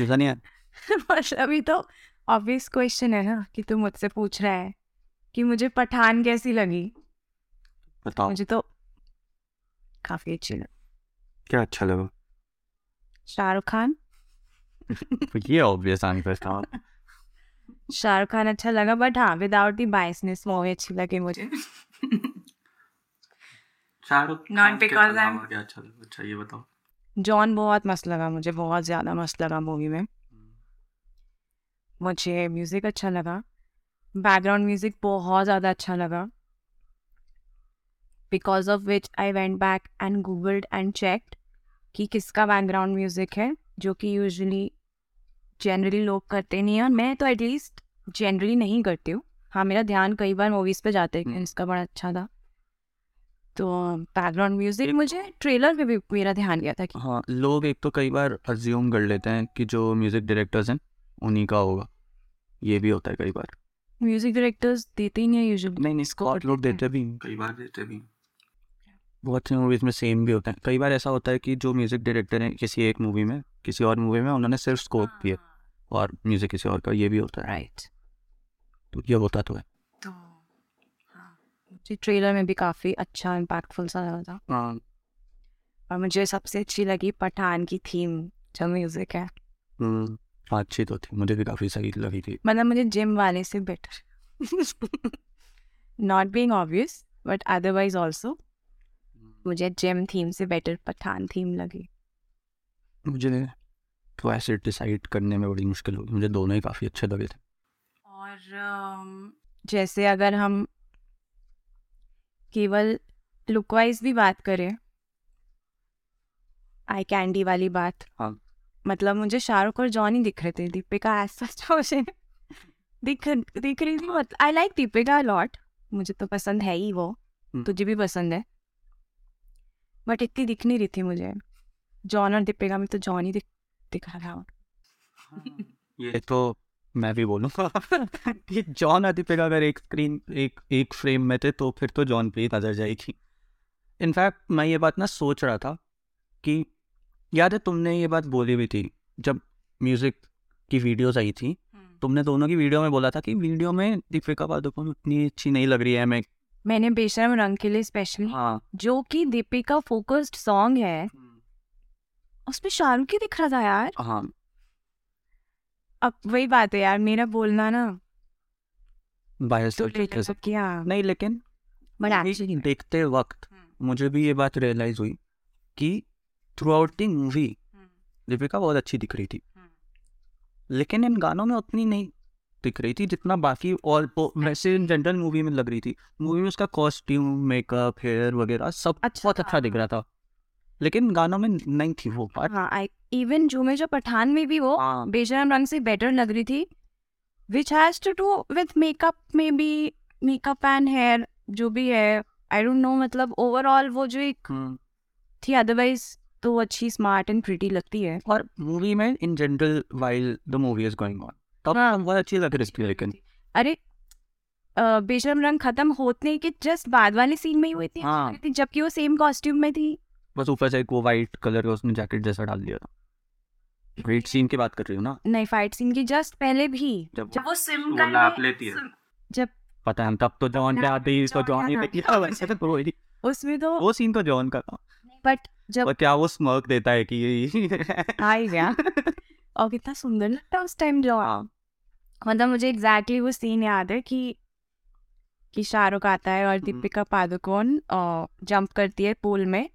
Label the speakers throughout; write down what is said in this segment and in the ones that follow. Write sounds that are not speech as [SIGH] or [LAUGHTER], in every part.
Speaker 1: मज़ा नहीं आया
Speaker 2: अभी तो ऑब्वियस क्वेश्चन है ना कि तू मुझसे पूछ रहा है कि मुझे पठान कैसी लगी?
Speaker 1: बताओ।
Speaker 2: मुझे तो काफ़ी अच्छी लगी।
Speaker 1: क्या अच्छा लगा?
Speaker 2: शाहरुख खान? [LAUGHS]
Speaker 1: ये ऑब्वियस आंसर था। [LAUGHS]
Speaker 2: शाहरुख खान अच्छा लगा बट हाँ विदाउट दी बाइसनेस मूवी अच्छी लगी मुझे। [LAUGHS]
Speaker 1: शाहरुख क्या अच्छा अच्छा ये बताओ।
Speaker 2: जॉन बहुत मस्त लगा मुझे बहुत ज़्यादा मस्त लगा मूवी में। मुझे म्यूज़िक अच्छा लगा। बैकग्राउंड म्यूज़िक बहुत ज़्यादा अच्छा लगा। Because of which I went back and googled and checked कि किसका बैकग्राउंड म्यूज़िक है जो कि यूजली जनरली लोग करते नहीं हैं और मैं तो एटलीस्ट जनरली नहीं करती हूँ। हाँ मेरा ध्यान कई बार मूवीज़ पे जाते हैं
Speaker 1: हम्म।
Speaker 2: इसका बड़ा अच्छा था। तो बैकग्राउंड म्यूज़िक मुझे ट्रेलर पे भी मेरा ध्यान गया था कि
Speaker 1: हाँ लोग एक तो कई बार अज्यूम कर लेते हैं कि जो म्यूज़िक डायरेक्टर्स हैं उन्हीं का होगा। ये भी होता है कई बार।
Speaker 2: म्यूज़िक डायरेक्टर्स देते ही नहीं है यूजुअली
Speaker 1: नहीं स्कॉट लोग देते भी कई बार देते भी बहुत सी मूवीज़ में सेम भी होता है। कई बार ऐसा होता है कि जो म्यूज़िक डायरेक्टर है किसी एक मूवी में किसी और मूवी में उन्होंने सिर्फ़ स्कोप किया और म्यूज़िक किसी और का ये भी होता है।
Speaker 2: राइट
Speaker 1: तो ये होता तो है
Speaker 2: तो हाँ। मुझे ट्रेलर में भी काफ़ी अच्छा इम्पैक्टफुल सा लगा था।
Speaker 1: हाँ।
Speaker 2: और मुझे सबसे अच्छी लगी पठान की थीम जो म्यूज़िक है।
Speaker 1: हम्म, अच्छी तो थी। मुझे भी काफ़ी सही लगी थी।
Speaker 2: मतलब मुझे जिम वाले से better not being obvious but otherwise also मुझे जिम थीम से बेटर पठान थीम लगी।
Speaker 1: मुझे तो ऐसे डिसाइड करने में बड़ी मुश्किल हुई मुझे दोनों ही काफ़ी अच्छे लगे थे।
Speaker 2: और जैसे अगर हम केवल लुक वाइज भी बात करें। आई कैंडी वाली बात।
Speaker 1: हाँ।
Speaker 2: मतलब मुझे शाहरुख और जॉन ही दिख रहे थे दीपिका ऐसा मुझे [LAUGHS] दिख दिख रही थी आई लाइक दीपिका लॉट मुझे तो पसंद है ही वो।
Speaker 1: हम्म।
Speaker 2: तुझे भी पसंद है। बट इतनी दिख नहीं रही थी मुझे। जॉन और दीपिका में तो जॉन ही दिख दिख रहा था।
Speaker 1: ये तो मैं भी बोलूँगा कि जॉन आदित्य अगर एक स्क्रीन एक एक फ्रेम में थे तो फिर तो जॉन पे ही नज़र जाएगी। इनफैक्ट मैं ये बात ना सोच रहा था कि याद है तुमने ये बात बोली भी थी जब म्यूज़िक की वीडियोस आई थी तुमने दोनों की वीडियो में बोला था कि वीडियो में दीपिका पादुकोण उतनी अच्छी नहीं लग रही है मैं
Speaker 2: मैंने बेशरम रंग के लिए स्पेशली
Speaker 1: हाँ।
Speaker 2: जो कि दीपिका फोकस्ड सॉन्ग है उसमें शाहरुख ही दिख रहा था यार।
Speaker 1: हाँ।
Speaker 2: अब वही बात है यार मेरा बोलना ना
Speaker 1: बायस
Speaker 2: तो
Speaker 1: तो
Speaker 2: सब। किया
Speaker 1: नहीं लेकिन देखते वक्त मुझे भी ये बात रियलाइज़ हुई कि throughout the movie Deepika बहुत अच्छी दिख रही थी। लेकिन इन गानों में उतनी नहीं दिख रही थी जितना बाकी और वैसे इन जनरल मूवी में लग रही थी। मूवी में उसका कॉस्ट्यूम मेकअप हेयर वगैरह सब
Speaker 2: अच्छा
Speaker 1: बहुत अच्छा दिख रहा था। लेकिन गानों में नहीं थी वो बात
Speaker 2: हाँ आई इवन जो में जो पठान में भी वो
Speaker 1: हाँ।
Speaker 2: बेशरम रंग से बेटर लग रही थी which has to do with makeup में भी मेकअप एंड हेयर जो भी है आई डोंट नो मतलब ओवरऑल वो जो एक
Speaker 1: हम्म,
Speaker 2: थी अदरवाइज़ तो अच्छी स्मार्ट एंड प्रिटी लगती है।
Speaker 1: और मूवी में in general while the movie is going on तब
Speaker 2: हाँ।
Speaker 1: बहुत अच्छी लग रही थी लेकिन
Speaker 2: अरे बेशरम रंग खत्म होने के जस्ट बाद वाले सीन में ही हुई थी
Speaker 1: हाँ।
Speaker 2: जबकि वो सेम कॉस्ट्यूम में थी।
Speaker 1: बस ऊपर से एक वो वाइट कलर का उसने जैकेट जैसा डाल दिया था। वेट सीन की बात कर रही हूँ ना?
Speaker 2: नहीं फाइट सीन की जस्ट पहले भी।
Speaker 1: जब
Speaker 2: जब वो सिम करने-
Speaker 1: नाप लेती है।
Speaker 2: जब
Speaker 1: पता है तब तो जॉन पे आते ही इसको
Speaker 2: जॉन
Speaker 1: जॉन ही
Speaker 2: हाँ।
Speaker 1: पे किया वैसे तो ही- [LAUGHS]
Speaker 2: उसमें तो
Speaker 1: वो सीन तो जॉन का था।
Speaker 2: बट जब
Speaker 1: और क्या वो स्मर्क देता है कि ये
Speaker 2: आ गया। और कितना सुंदर लगता उस टाइम जो मतलब मुझे एग्जैक्टली वो सीन याद है कि कि शाहरुख आता है और
Speaker 1: हम्म।
Speaker 2: दीपिका पादुकोण जंप करती है पूल में।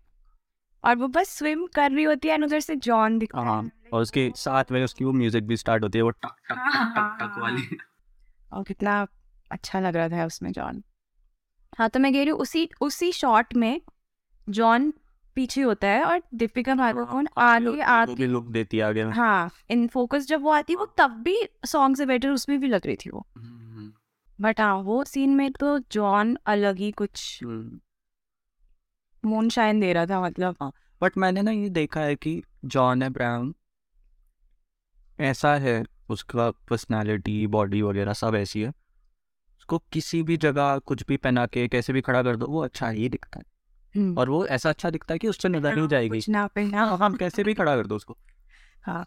Speaker 2: और वो बस स्विम कर रही होती है उधर से जॉन दिखता
Speaker 1: हाँ।
Speaker 2: है।
Speaker 1: और उसके साथ में उसकी वो म्यूज़िक भी स्टार्ट होती है वो टक टक टक टक टक वाली।
Speaker 2: और कितना अच्छा लग रहा था उसमें जॉन। हाँ तो मैं कह रही हूँ उसी उसी शॉट में जॉन पीछे होता है और दीपिका पादुकोण आगे
Speaker 1: भी लुक देती है आगे में।
Speaker 2: हाँ इन फोकस जब वो आती वो तब भी सॉन्ग से बेटर उसमें भी लग रही थी वो।
Speaker 1: हम्म,
Speaker 2: बट हाँ वो सीन में तो जॉन अलग ही कुछ
Speaker 1: हम्म।
Speaker 2: मून शाइन दे रहा था मतलब।
Speaker 1: बट मैंने ना ये देखा है कि जॉन अब्राहम ऐसा है उसका पर्सनालिटी बॉडी वगैरह सब ऐसी है। उसको किसी भी जगह कुछ भी पहना के कैसे भी खड़ा कर दो वो अच्छा ही दिखता है।
Speaker 2: हम्म,
Speaker 1: और वो ऐसा अच्छा दिखता है कि उससे नज़र नहीं जाएगी।
Speaker 2: ना पहना [LAUGHS]
Speaker 1: हाँ हम कैसे भी खड़ा कर दो उसको।
Speaker 2: हाँ।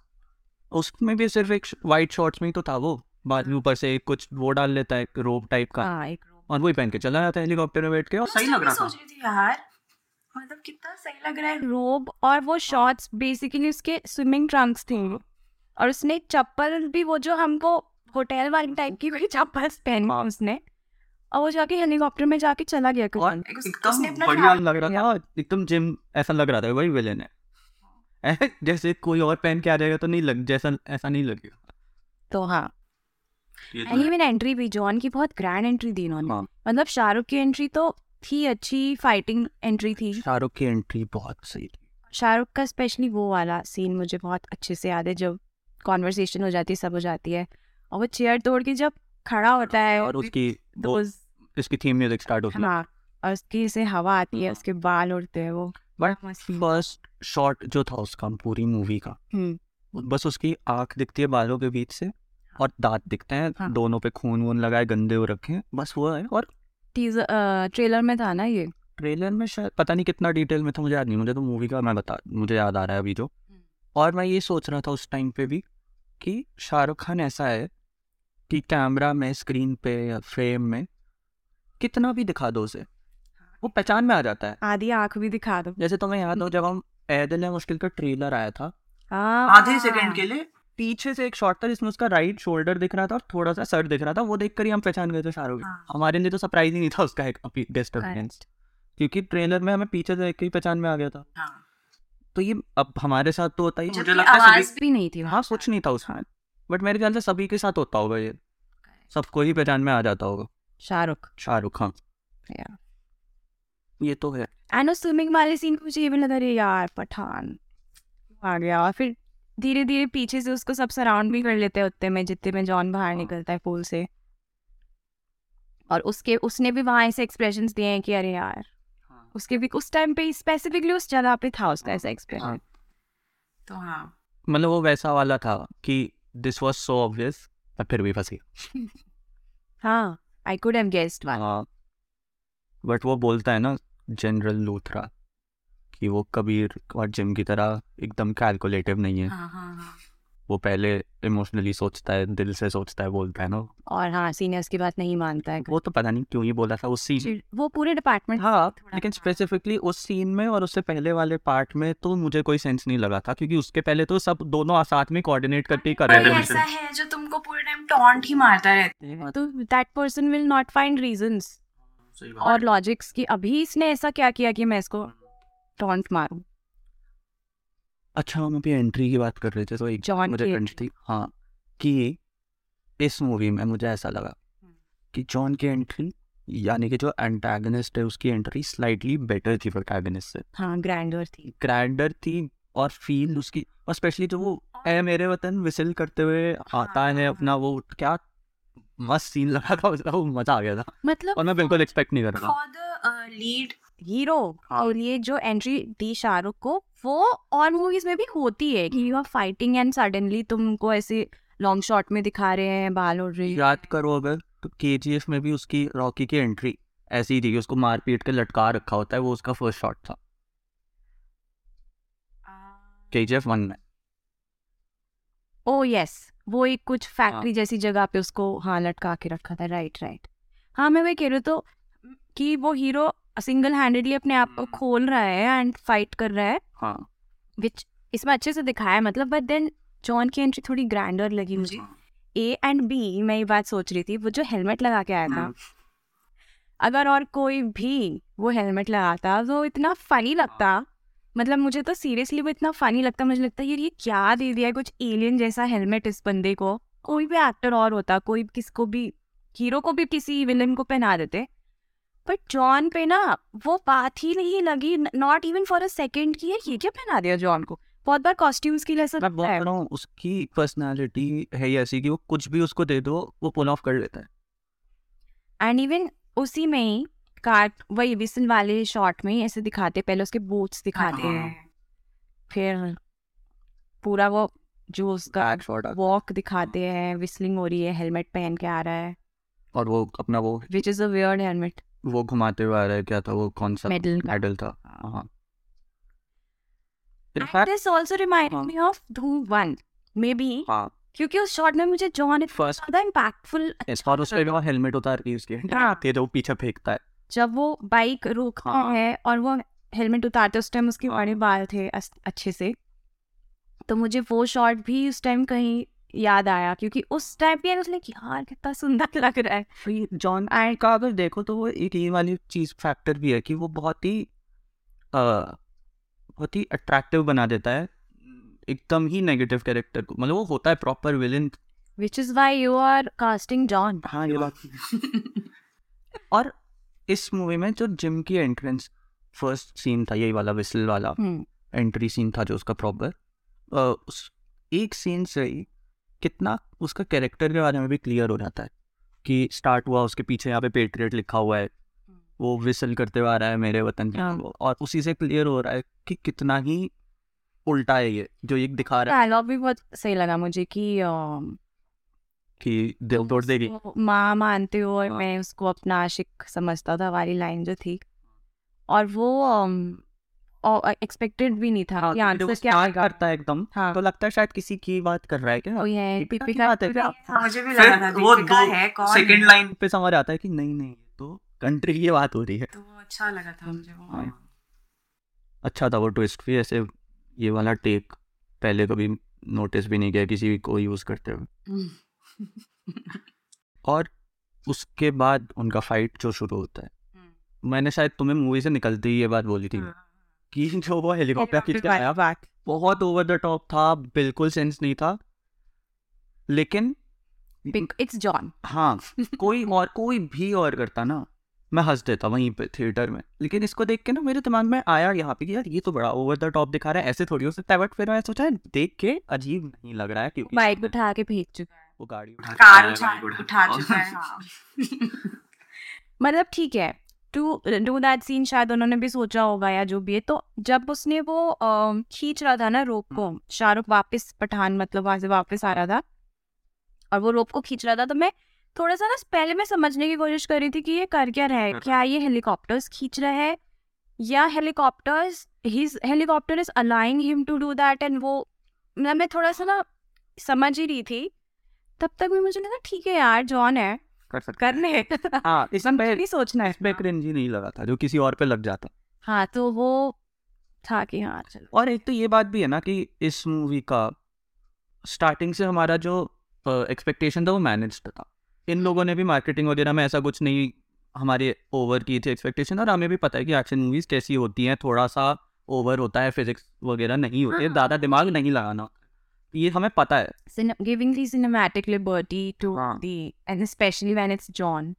Speaker 1: उसमें भी सिर्फ़ एक वाइट शॉर्ट्स में ही तो था वो। बाद में ऊपर से कुछ वो डाल लेता है रोप टाइप का।
Speaker 2: हाँ एक robe।
Speaker 1: और वही पहन के चला जाता है हेलीकॉप्टर में बैठ के और सही लग रहा था।
Speaker 2: सोच रही थी यार मतलब कितना सही लग रहा है रोब और वो शॉर्ट्स बेसिकली उसके स्विमिंग ट्रंक्स थे और उसने चप्पल भी वो जो हमको होटल वाली टाइप की कोई चप्पल पहनी
Speaker 1: हाँ।
Speaker 2: उसने और वो जाके हेलीकॉप्टर में जाके चला गया
Speaker 1: और एकदम बढ़िया लग रहा था एकदम जिम ऐसा लग रहा था वही विलेन है। जैसे कोई और पहन के आ जाएगा तो नहीं लग जैसा ऐसा नहीं लगेगा।
Speaker 2: तो हाँ। एंड इवन एंट्री भी जॉन की बहुत ग्रैंड एंट्री दी इन्होंने।
Speaker 1: हाँ।
Speaker 2: मतलब शाहरुख की एंट्री तो थी अच्छी फाइटिंग एंट्री थी।
Speaker 1: शाहरुख की एंट्री बहुत सही थी।
Speaker 2: शाहरुख का स्पेशली वो वाला सीन मुझे बहुत अच्छे से याद है जब कॉन्वर्सेशन हो जाती है सब हो जाती है। और वो चेयर तोड़ के जब खड़ा होता है
Speaker 1: और उसकी
Speaker 2: तो
Speaker 1: इसकी थीम म्यूज़िक स्टार्ट होती है।
Speaker 2: हाँ और उसकी से हवा आती है
Speaker 1: हाँ।
Speaker 2: उसके बाल उड़ते हैं वो।
Speaker 1: बट फ़र्स्ट शॉट जो था उसका पूरी मूवी का
Speaker 2: हम्म।
Speaker 1: बस उसकी आँख दिखती है बालों के बीच से और दांत दिखते हैं
Speaker 2: हाँ।
Speaker 1: दोनों पे खून वून लगाए गंदे हो रखे हैं बस वो है और
Speaker 2: टीजर ट्रेलर में था ना ये?
Speaker 1: ट्रेलर में शायद पता नहीं कितना डिटेल में था मुझे याद नहीं मुझे तो मूवी का मैं बता मुझे याद आ रहा है अभी जो।
Speaker 2: हम्म।
Speaker 1: और मैं ये सोच रहा था उस टाइम पे भी कि शाहरुख खान ऐसा है कि कैमरा में स्क्रीन पे या फ्रेम में कितना भी दिखा दो उसे वो पहचान में आ जाता है।
Speaker 2: आधी आँख भी दिखा दो।
Speaker 1: जैसे तुम्हें याद हो जब हम ए दिल है मुश्किल का ट्रेलर आया था
Speaker 2: हाँ,
Speaker 1: आधे सेकंड के लिए? पीछे से एक शॉट था जिसमें उसका राइट शोल्डर दिख रहा था और थोड़ा सा सर दिख रहा था वो देखकर ही हम पहचान गए थे शाहरुख।
Speaker 2: हाँ।
Speaker 1: हमारे लिए तो सरप्राइज़ ही नहीं था उसका एक बेस्ट क्योंकि ट्रेलर में हमें पीछे से देख के ही पहचान में आ गया था। तो ये अब हमारे साथ तो होता ही मुझे लगता है
Speaker 2: आवाज़
Speaker 1: सभी
Speaker 2: भी नहीं थी
Speaker 1: हाँ कुछ नहीं था उसमें। बट मेरे ख्याल से सभी के साथ होता होगा ये। सबको ही पहचान में आ जाता होगा।
Speaker 2: शाहरुख।
Speaker 1: शाहरुख खान ये तो है।
Speaker 2: एंड उस स्विमिंग वाले सीन को मुझे ये भी लगा अरे यार पठान आ गया। और फिर धीरे धीरे पीछे से उसको सब सराउंड भी कर लेते हैं उतने में जितने में जॉन बाहर
Speaker 1: हाँ।
Speaker 2: निकलता है पूल से। और उसके उसने भी वहाँ ऐसे एक्सप्रेशंस दिए हैं कि अरे यार उसके भी उस टाइम पे स्पेसिफिकली उस जगह पे था उसका ऐसा
Speaker 1: हाँ।
Speaker 2: तो हाँ।
Speaker 1: मतलब वो वैसा वाला था कि दिस वाज सो ऑब्वियस मैं फिर भी फंसी। [LAUGHS]
Speaker 2: हाँ I could have guessed one
Speaker 1: हाँ। बट वो बोलता है ना जनरल लूथरा कि वो कबीर और जिम की तरह एकदम कैलकुलेटिव नहीं है।
Speaker 2: हाँ हाँ हाँ।
Speaker 1: वो पहले इमोशनली सोचता है दिल से सोचता है बोलता है ना
Speaker 2: और हाँ सीनियर्स की बात नहीं मानता है।
Speaker 1: वो तो पता नहीं क्यों ही बोला था उस सीन
Speaker 2: वो पूरे डिपार्टमेंट
Speaker 1: हाँ लेकिन
Speaker 2: हाँ।
Speaker 1: स्पेसिफिकली उस सीन में और उससे पहले वाले पार्ट में तो मुझे कोई सेंस नहीं लगा था क्योंकि उसके पहले तो सब दोनों साथ में कोऑर्डिनेट करके ही कर रहे थे।
Speaker 2: ऐसा है जो तुमको पूरे टाइम टॉन्ट ही मारता रहता है। तो that person will not find reasons और लॉजिक्स की अभी इसने ऐसा क्या किया कि मैं इसको टॉन्ट मारूं?
Speaker 1: अच्छा हम अभी एंट्री की बात कर रहे थे तो एक
Speaker 2: जॉन
Speaker 1: मुझे कंट थी हाँ कि इस मूवी में मुझे ऐसा लगा
Speaker 2: हम्म।
Speaker 1: कि जॉन की एंट्री यानी कि जो एंटागनिस्ट है उसकी एंट्री स्लाइटली बेटर थी प्रोटैगनिस्ट से
Speaker 2: हाँ ग्रैंडर थी
Speaker 1: ग्रैंडर थी और फील उसकी और स्पेशली जो वो ए मेरे वतन विसिल करते हुए आता है
Speaker 2: हाँ।
Speaker 1: अपना वो क्या मस्त सीन लगा था उसका वो मज़ा आ गया था
Speaker 2: मतलब
Speaker 1: और मैं बिल्कुल एक्सपेक्ट नहीं कर रहा था
Speaker 2: लीड हीरो
Speaker 1: हाँ।
Speaker 2: और ये जो एंट्री दी शाहरुख को वो और मूवीज़ में भी होती है कि you are fighting and suddenly तुमको ऐसे लॉन्ग शॉट में दिखा रहे हैं बाल उड़ रहे
Speaker 1: याद करो अगर तो केजीएफ में भी उसकी रॉकी की एंट्री ऐसी ही थी उसको मार पीट के लटका रखा होता है वो उसका फ़र्स्ट शॉट था। के जी एफ़ वन में।
Speaker 2: ओ यस वो एक कुछ फैक्ट्री
Speaker 1: हाँ।
Speaker 2: जैसी जगह पे उसको हाँ लटका के रखा था। राइट राइट हाँ मैं वही कह रही हूँ तो कि वो हीरो सिंगल हैंडेडली अपने आप को
Speaker 1: हम्म।
Speaker 2: खोल रहा है एंड फाइट कर रहा है।
Speaker 1: हाँ।
Speaker 2: विच इसमें अच्छे से दिखाया है मतलब बट देन जॉन की एंट्री थोड़ी ग्रैंडर लगी मुझे। ए एंड बी मैं ये बात सोच रही थी वो जो हेलमेट लगा के आया था।
Speaker 1: हम्म।
Speaker 2: अगर और कोई भी वो हेलमेट लगाता तो इतना फनी लगता। मतलब मुझे तो सीरियसली वो इतना फनी लगता मुझे लगता यार ये क्या दे दिया है? कुछ एलियन जैसा हेलमेट इस बंदे को। कोई भी एक्टर और होता कोई किसको भी हीरो को भी किसी विलन को पहना देते। बट जॉन पे ना वो बात ही नहीं लगी not even for a second की ये क्या पहना दिया जॉन को? बहुत बार कॉस्ट्यूम्स की ऐसा
Speaker 1: मैं बोल रहा हूँ उसकी पर्सनालिटी है ऐसी कि वो कुछ भी उसको दे दो वो पुल ऑफ़ कर लेता है।
Speaker 2: एंड इवन उसी में ही काट वही विसल वाले शॉट में ऐसे दिखाते पहले उसके बूट्स दिखाते
Speaker 1: हाँ।
Speaker 2: हैं। फिर पूरा वो जो उसका वॉक दिखाते हैं विस्लिंग हो रही है हेलमेट पहन के आ रहा है।
Speaker 1: और वो अपना वो
Speaker 2: which is a weird helmet
Speaker 1: वो घुमाते हुए आ रहा है क्या था वो कौन सा
Speaker 2: का।
Speaker 1: मेडल था हाँ
Speaker 2: this also reminded
Speaker 1: हाँ।
Speaker 2: me of Dhoom 1
Speaker 1: हाँ
Speaker 2: क्योंकि उस शॉट में मुझे जॉन इतना
Speaker 1: फ़र्स्ट
Speaker 2: ज़्यादा इम्पैक्टफुल
Speaker 1: और उस पे भी वो हेलमेट उतार के उसके
Speaker 2: हाँ।
Speaker 1: तेरे वो पीछे फेंकता है
Speaker 2: जब वो बाइक रोकता
Speaker 1: हाँ।
Speaker 2: है और वो हेलमेट उतारते उस टाइम उसके
Speaker 1: हाँ।
Speaker 2: बड़े बाल थे अच्छे से तो मुझे वो शॉट भी उस टाइम कहीं याद आया क्योंकि उस टाइम पे उसने कि यार कितना सुंदर [LAUGHS] लग रहा है।
Speaker 1: जॉन एंड का अगर देखो तो वो एक ये वाली चीज़ फैक्टर भी है कि वो बहुत ही बहुत ही अट्रैक्टिव बना देता है। एकदम ही नेगेटिव कैरेक्टर को मतलब वो होता है proper villain
Speaker 2: which is why you are casting John
Speaker 1: हाँ ये बात [LAUGHS] और इस मूवी में जो जिम की एंट्रेंस फ़र्स्ट सीन था यही वाला विसल वाला एंट्री सीन था जो उसका प्रॉपर उस एक सीन से ही कितना उसका कैरेक्टर के बारे में भी क्लियर हो जाता है कि स्टार्ट हुआ उसके पीछे यहाँ पे पेट्रियट लिखा हुआ है वो विसल करते हुए आ रहा है मेरे वतन के
Speaker 2: हाँ।
Speaker 1: और उसी से क्लियर हो रहा है कि कितना ही उल्टा है ये जो ये दिखा रहा है
Speaker 2: डायलॉग भी बहुत सही लगा मुझे कि
Speaker 1: कि दिल तोड़ देगी
Speaker 2: माँ मानते हो और
Speaker 1: हाँ।
Speaker 2: मैं उसको अपना आशिक समझता था वाली लाइन जो थी और वो एक्सपेक्टेड भी नहीं था कि
Speaker 1: जब
Speaker 2: आंसर क्या
Speaker 1: करता है एकदम
Speaker 2: हाँ।
Speaker 1: तो लगता है शायद किसी की बात कर रहा है क्या?
Speaker 2: ये
Speaker 1: दीपिका की बात है क्या?
Speaker 2: हाँ, मुझे भी लगा था
Speaker 1: वो दो
Speaker 2: है कौन?
Speaker 1: सेकंड लाइन पे समझ आता है कि नहीं नहीं तो कंट्री की बात हो रही है।
Speaker 2: तो अच्छा लगा था मुझे वो।
Speaker 1: हाँ। अच्छा था वो ट्विस्ट भी ऐसे ये वाला टेक पहले कभी नोटिस भी नहीं किया किसी को यूज़ करते हुए। [LAUGHS] और उसके बाद उनका फाइट जो शुरू होता है। मैंने शायद तुम्हें मूवी से निकलते ही ये बात बोली थी। कि जो वो हेलीकॉप्टर खींच के आया बहुत ओवर द टॉप था बिल्कुल सेंस नहीं था. लेकिन
Speaker 2: इट्स जॉन
Speaker 1: हाँ कोई और कोई भी और करता ना मैं हंस देता वहीं पे थिएटर में. लेकिन इसको देख के ना मेरे दिमाग में आया यहाँ पे कि यार ये तो बड़ा ओवर द टॉप दिखा रहा है ऐसे थोड़ी हो सकता है. बट फिर मैं सोचा देख के अजीब नहीं लग रहा है क्योंकि
Speaker 2: बाइक उठा के भेज चुका है.
Speaker 1: वो गाड़ी उठा के
Speaker 2: कार उठा चुका है हाँ। [LAUGHS] मतलब ठीक है टू डू दैट सीन शायद उन्होंने भी सोचा होगा या जो भी है। तो जब उसने वो खींच रहा था ना रोप को शाहरुख वापस पठान मतलब वहाँ से वापस आ रहा था और वो रोप को खींच रहा था तो मैं थोड़ा सा ना पहले मैं समझने की कोशिश कर रही थी कि ये कर क्या रहा है? क्या ये हेलीकॉप्टर्स खींच रहा है? या helicopters his helicopter is allowing him to do that and वो मैं थोड़ा सा ना समझ ही रही थी। तब तक भी मुझे लगा ठीक है यार जॉन है।
Speaker 1: कर सकता
Speaker 2: करने [LAUGHS]
Speaker 1: हाँ इसमें
Speaker 2: नहीं सोचना है
Speaker 1: इसमें क्रिंज नहीं लगा था जो किसी और पे लग जाता
Speaker 2: हाँ तो वो था कि हाँ चलो
Speaker 1: और एक तो ये बात भी है ना कि इस मूवी का स्टार्टिंग से हमारा जो एक्सपेक्टेशन था वो मैनेज था इन लोगों ने भी मार्केटिंग वगैरह में ऐसा कुछ नहीं हमारे ओवर की थी एक्सपेक्टेशन और हमें भी पता है कि एक्शन मूवीज़ कैसी होती हैं थोड़ा सा ओवर होता है फिजिक्स वगैरह नहीं होती है
Speaker 2: हाँ।
Speaker 1: ज़्यादा दिमाग नहीं लगाना होता। ये हमें पता है।
Speaker 2: Giving the cinematic liberty to
Speaker 1: हाँ।
Speaker 2: The and specially when it's John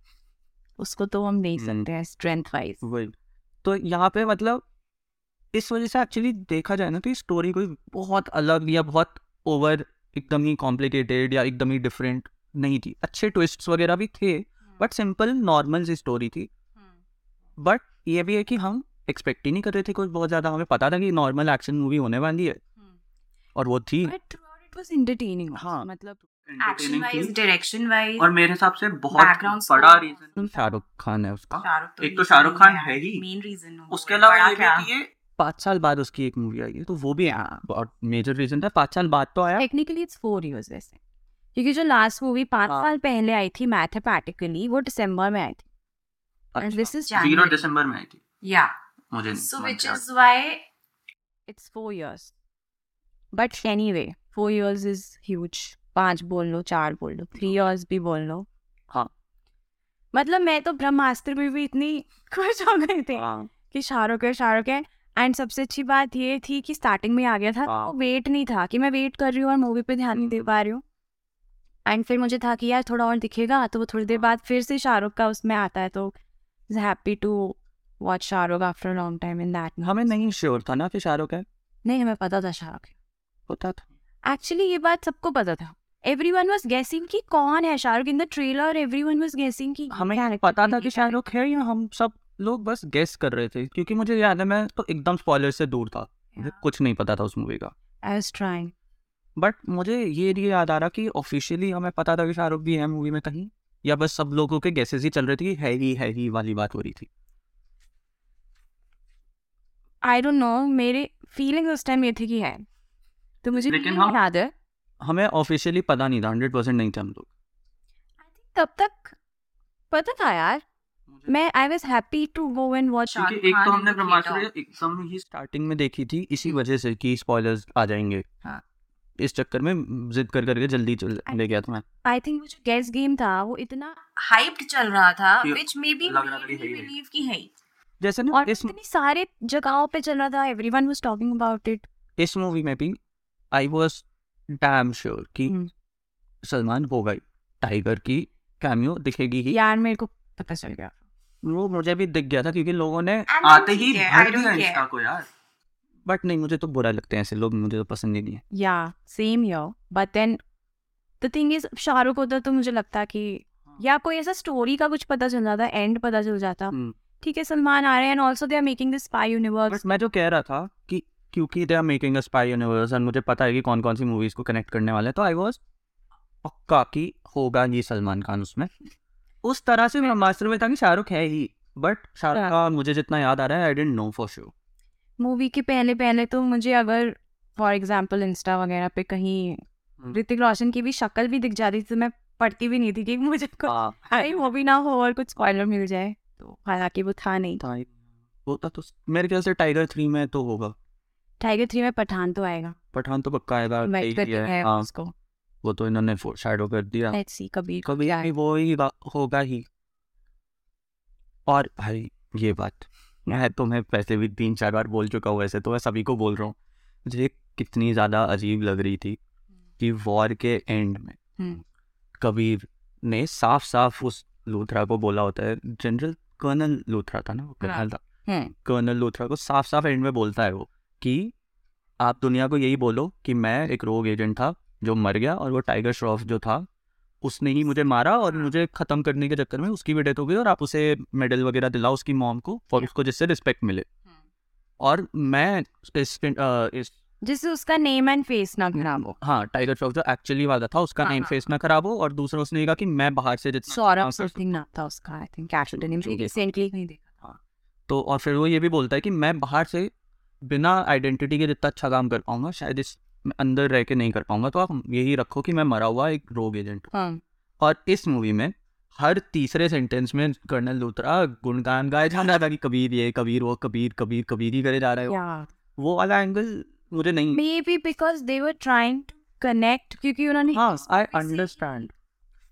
Speaker 2: उसको तो हम नहीं
Speaker 1: हम्म।
Speaker 2: सकते हैं स्ट्रेंथ वाइज
Speaker 1: वही। तो यहाँ पे मतलब इस वजह से एक्चुअली देखा जाए ना तो ये स्टोरी कोई बहुत अलग या बहुत ओवर एकदम ही कॉम्प्लिकेटेड या एकदम ही डिफरेंट नहीं थी। अच्छे ट्विस्ट्स वगैरह भी थे बट सिंपल नॉर्मल सी स्टोरी थी। बट ये भी है कि हम एक्सपेक्ट ही नहीं कर रहे थे कुछ बहुत ज़्यादा। हमें पता था कि नॉर्मल एक्शन मूवी होने वाली है। और वो थी।
Speaker 2: But throughout it was entertaining
Speaker 1: हाँ।
Speaker 2: मतलब
Speaker 1: entertaining थी।
Speaker 2: डायरेक्शन वाइज
Speaker 1: और मेरे हिसाब से बहुत बड़ा रीजन शाहरुख खान है उसका
Speaker 2: शाहरुख
Speaker 1: एक तो शाहरुख खान है ही।
Speaker 2: मेन रीजन
Speaker 1: उसके अलावा ये भी है कि ये पाँच साल बाद उसकी एक मूवी आई है तो वो भी बहुत मेजर रीजन था पाँच साल बाद तो आया
Speaker 2: टेक्निकली इट्स फोर इयर्स वैसे क्योंकि जो लास्ट मूवी पाँच
Speaker 1: हाँ।
Speaker 2: साल पहले आई थी मैथमेटिकली वो दिसंबर में आई थी this is
Speaker 1: ज़ीरो दिसंबर में आई थी
Speaker 2: या
Speaker 1: मुझे
Speaker 2: So
Speaker 1: नहीं
Speaker 2: which
Speaker 1: याद।
Speaker 2: is why it's four years. But anyway, is huge is huge. पाँच बोल लो चार बोल लो थ्री years भी बोल लो।
Speaker 1: हाँ।
Speaker 2: मतलब मैं तो ब्रह्मास्त्र में भी इतनी [LAUGHS] खुश हो गई थी
Speaker 1: हाँ,
Speaker 2: कि शाहरुख है शाहरुख है। एंड सबसे अच्छी बात ये थी कि स्टार्टिंग में आ गया था
Speaker 1: हाँ।
Speaker 2: तो वेट नहीं था कि मैं वेट कर रही हूँ और मूवी पे ध्यान नहीं दे पा रही हूँ। एंड फिर मुझे था कि यार थोड़ा और दिखेगा तो वो थोड़ी देर बाद फिर से शाहरुख का उसमें आता है तो happy to watch Shahrukh after long time in that
Speaker 1: हमें नहीं श्योर था ना कि शाहरुख है?
Speaker 2: नहीं हमें पता था शाहरुख है।
Speaker 1: पता था।
Speaker 2: एक्चुअली ये बात सबको पता था। एवरी वन वॉज़ गेसिंग कि कौन है Shahrukh in the trailer everyone was guessing कि
Speaker 1: हमें पता था
Speaker 2: ये
Speaker 1: कि शाहरुख है। या हम सब लोग बस गेस कर रहे थे क्योंकि मुझे याद है मैं तो एकदम स्पॉइलर से दूर था।
Speaker 2: Yeah.
Speaker 1: कुछ नहीं पता था उस मूवी का।
Speaker 2: I was trying.
Speaker 1: बट मुझे ये नहीं याद आ रहा कि ऑफिशियली हमें पता था कि शाहरुख भी है मूवी में कहीं या बस सब लोगों के गैसेस ही चल रहे थे कि है ही है ही वाली बात हो रही थी।
Speaker 2: आई डोंट नो मेरे फीलिंग उस टाइम ये थी कि है। तो मुझे
Speaker 1: लेकिन हम-
Speaker 2: याद है।
Speaker 1: हमें ऑफिशियली पता नहीं था हंड्रेड परसेंट नहीं थे हम लोग।
Speaker 2: तब तक पता था यार। मैं I was happy to go and watch
Speaker 1: क्योंकि एक तो हमने ब्रह्मास्त्र एकदम ही स्टार्टिंग में देखी थी इसी वजह से कि स्पॉयलर्स आ जाएँगे।
Speaker 2: हाँ।
Speaker 1: इस चक्कर में जिद कर करके जल्दी चल ले गया था मैं।
Speaker 2: आई थिंक वो जो गेस गेम था वो इतना हाइप्ड चल रहा था व्हिच मे बी। बिलीव की है
Speaker 1: जैसे ना
Speaker 2: और
Speaker 1: इस
Speaker 2: इतनी सारे जगहों पे चल रहा था everyone was talking about it
Speaker 1: इस मूवी में भी आई वॉज़ डैम श्योर कि
Speaker 2: हम्म।
Speaker 1: सलमान होगा ही। टाइगर की कैमियो दिखेगी ही।
Speaker 2: यार मेरे को पता चल गया।
Speaker 1: वो मुझे भी दिख गया था क्योंकि लोगों ने आते ही भर दिया. इंस्टा को यार। बट नहीं मुझे तो बुरा लगते हैं ऐसे लोग मुझे तो पसंद ही नहीं है।
Speaker 2: या same here but then the thing is Shahrukh होता तो मुझे लगता कि या कोई ऐसा स्टोरी का कुछ पता चल जाता एंड पता चल जाता।
Speaker 1: हम्म।
Speaker 2: ठीक है सलमान आ रहे हैं and also they are making this spy universe
Speaker 1: but मैं जो कह रहा था कि क्योंकि they are making a spy universe और मुझे पता है कि कौन कौन सी मूवीज़ को कनेक्ट करने वाले हैं तो आई वाज पक्का कि होगा ये सलमान खान उसमें उस तरह से ब्रह्मास्त्र में था कि शाहरुख है ही बट शाहरुख
Speaker 2: हाँ।
Speaker 1: का मुझे जितना याद आ रहा है I don't know for sure
Speaker 2: movie के पहले पहले तो मुझे अगर फॉर एग्जांपल इंस्टा वगैरह पे कहीं
Speaker 1: हम्म।
Speaker 2: ऋतिक रोशन की भी शक्ल भी दिख जाती थी तो मैं पढ़ती भी नहीं थी कि मुझे कोई मूवी ना हो और कुछ स्पॉइलर मिल जाए तो हालाँकि वो था नहीं
Speaker 1: था ही। होता तो मेरे ख्याल से टाइगर थ्री में तो होगा
Speaker 2: टाइगर थ्री में पठान तो आएगा।
Speaker 1: पठान तो पक्का आएगा है,
Speaker 2: हाँ, उसको।
Speaker 1: वो तो इन्होंने शैडो कर दिया।
Speaker 2: लेट्स सी कभी
Speaker 1: कभी
Speaker 2: क्या
Speaker 1: भी वो ही होगा ही। और भाई ये बात मैं तो मैं वैसे भी तीन चार बार बोल चुका हूँ वैसे तो मैं सभी को बोल रहा हूँ। मुझे कितनी ज़्यादा अजीब लग रही थी कि वॉर के एंड में
Speaker 2: हम्म।
Speaker 1: कबीर ने साफ़ साफ़ उस लूथरा को बोला होता है जनरल कर्नल लूथरा था ना वो
Speaker 2: हाँ।
Speaker 1: कर्नल था।
Speaker 2: हम्म।
Speaker 1: कर्नल लूथरा को साफ़ साफ़ एंड में बोलता है वो। कि आप दुनिया को यही बोलो कि मैं एक रोग एजेंट था जो मर गया और वो टाइगर श्रॉफ जो था उसने ही मुझे मारा और मुझे खत्म करने के चक्कर में उसकी भी डेथ हो गई और आप उसे मेडल वगैरह दिलाओ उसकी मॉम को और उसको जिससे रिस्पेक्ट मिले। और मैं इस इस
Speaker 2: जिससे उसका नेम एंड फेस ना खराब हो।
Speaker 1: हाँ टाइगर श्रॉफ जो एक्चुअली वाला था उसका
Speaker 2: हाँ,
Speaker 1: नेम
Speaker 2: हाँ।
Speaker 1: फेस ना खराब हो और दूसरा उसने कहा कि मैं बाहर से जितना
Speaker 2: सौरभ
Speaker 1: हाँ,
Speaker 2: समथिंग नाम था उसका आई थिंक। रिसेंटली कहीं देखा
Speaker 1: तो और फिर वो ये भी बोलता है कि मैं बाहर से बिना आइडेंटिटी के जितना अच्छा काम कर पाऊँगा शायद इस अंदर रह के नहीं कर पाऊँगा। तो आप यही रखो कि मैं मरा हुआ एक रोग एजेंट हूँ।
Speaker 2: हाँ।
Speaker 1: और इस मूवी में हर तीसरे सेंटेंस में कर्नल लूथरा गुणगान गाए जा रहा था कि कबीर ये कबीर वो कबीर कबीर कबीर ही करे जा रहे हो। वो वाला एंगल मुझे नहीं
Speaker 2: maybe because they were trying to connect क्योंकि उन्होंने
Speaker 1: हाँ आई अंडरस्टैंड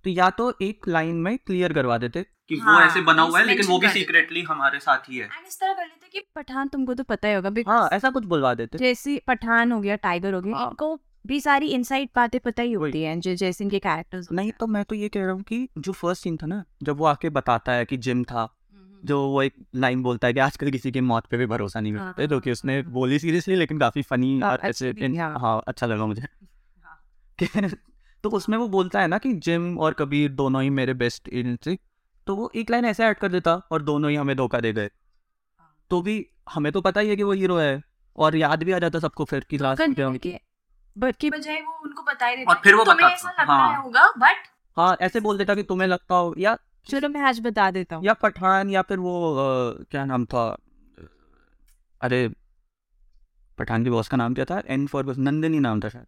Speaker 1: तो या तो एक लाइन में क्लियर करवा देते कि हाँ, वो
Speaker 2: हाँ,
Speaker 1: ऐसे बना हुआ है लेकिन वो भी सीक्रेटली हमारे साथ ही है।
Speaker 2: And इस तरह कर लेते कि पठान तुमको तो पता ही होगा
Speaker 1: हाँ ऐसा कुछ बुलवा देते।
Speaker 2: जैसे पठान हो गया टाइगर हो गया
Speaker 1: हाँ।
Speaker 2: इनको भी सारी इनसाइड बातें पता ही होती हैं जो जैसे इनके कैरेक्टर्स
Speaker 1: नहीं तो मैं तो ये कह रहा हूँ कि जो फ़र्स्ट सीन था ना जब वो आके बताता है कि जिम था जो वो एक लाइन बोलता है कि आजकल किसी की मौत पे भी भरोसा नहीं
Speaker 2: हाँ,
Speaker 1: करते जो कि उसने बोली सीरियसली लेकिन काफ़ी फनी
Speaker 2: हाँ,
Speaker 1: और ऐसे
Speaker 2: हाँ।
Speaker 1: हाँ अच्छा लगा मुझे।
Speaker 2: हाँ। [LAUGHS]
Speaker 1: तो उसमें वो बोलता है ना कि जिम और कबीर दोनों ही मेरे बेस्ट इन थे तो वो एक लाइन ऐसे ऐड कर देता और दोनों ही हमें धोखा दे गए। तो भी हमें तो पता ही है कि वो हीरो है और याद भी आ जाता सबको फिर कि लास्ट में
Speaker 2: बजाय वो उनको बता ही देता
Speaker 1: और फिर वो
Speaker 2: तुम्हें ऐसा लगता
Speaker 1: हाँ।
Speaker 2: होगा बट
Speaker 1: हाँ ऐसे बोल देता कि तुम्हें लगता हो या
Speaker 2: चलो मैं आज बता देता हूँ।
Speaker 1: या पठान या फिर वो अ, क्या नाम था? अरे पठान की बॉस का नाम क्या था? एन फॉर बस नंदिनी नाम था शायद।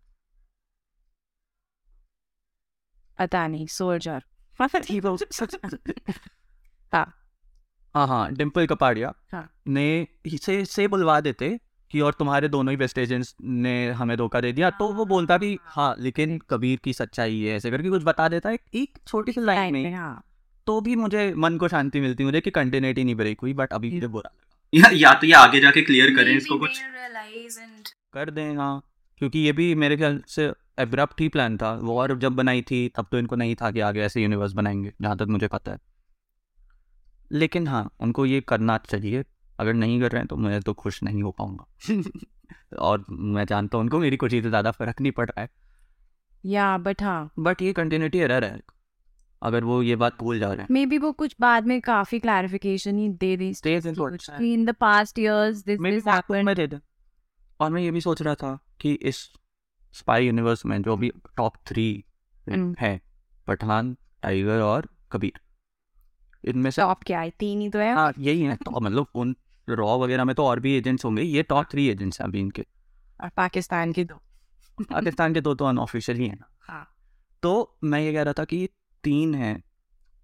Speaker 2: पता नहीं सोल्जर [LAUGHS] [LAUGHS] हाँ।
Speaker 1: हाँ हाँ डिम्पल कपाड़िया।
Speaker 2: हाँ।
Speaker 1: ने इसे से बुलवा देते कि और तुम्हारे दोनों ही बेस्ट एजेंट्स ने हमें धोखा दे दिया। तो वो बोलता भी हाँ लेकिन कबीर की सच्चाई है। ऐसे करके कुछ बता देता है। एक छोटी सी लाइन में
Speaker 2: हाँ।
Speaker 1: तो भी मुझे मन को शांति मिलती मुझे कि कंटिन्यूटी नहीं ब्रेक हुई बट अभी मुझे बुरा या, या तो ये आगे जाके क्लियर करें इसको कुछ। कर दें हाँ क्योंकि ये भी मेरे ख्याल से एब्रप्ट ही प्लान था। वॉर जब बनाई थी तब तो इनको नहीं था कि आगे ऐसे यूनिवर्स बनाएँगे जहाँ तक मुझे पता है। लेकिन हाँ उनको ये करना चाहिए। अगर नहीं कर रहे हैं तो मैं तो खुश नहीं हो पाऊँगा। [LAUGHS] और मैं जानता हूँ उनको मेरी खुशी से ज़्यादा फ़र्क नहीं पड़ रहा है।
Speaker 2: या बट हाँ।
Speaker 1: बट ये कंटिन्यूटी एरर है। अगर वो ये बात भूल जा रहे हैं।
Speaker 2: मे बी वो कुछ बाद में काफ़ी क्लैरिफिकेशन ही दे दी? In the past years this this happened
Speaker 1: और मैं ये भी सोच रहा था कि इस स्पाई यूनिवर्स में जो अभी टॉप थ्री। है पठान टाइगर और कबीर इनमें से
Speaker 2: टॉप क्या है? तीन ही तो है?
Speaker 1: हाँ यही है तो मतलब उन रॉ वगैरह में तो और भी एजेंट्स होंगे। ये टॉप थ्री एजेंट्स हैं अभी इनके।
Speaker 2: और पाकिस्तान के दो।
Speaker 1: पाकिस्तान के दो तो अनऑफिशियल ही है ना।
Speaker 2: हाँ।
Speaker 1: तो मैं ये कह रहा था कि ये तीन हैं।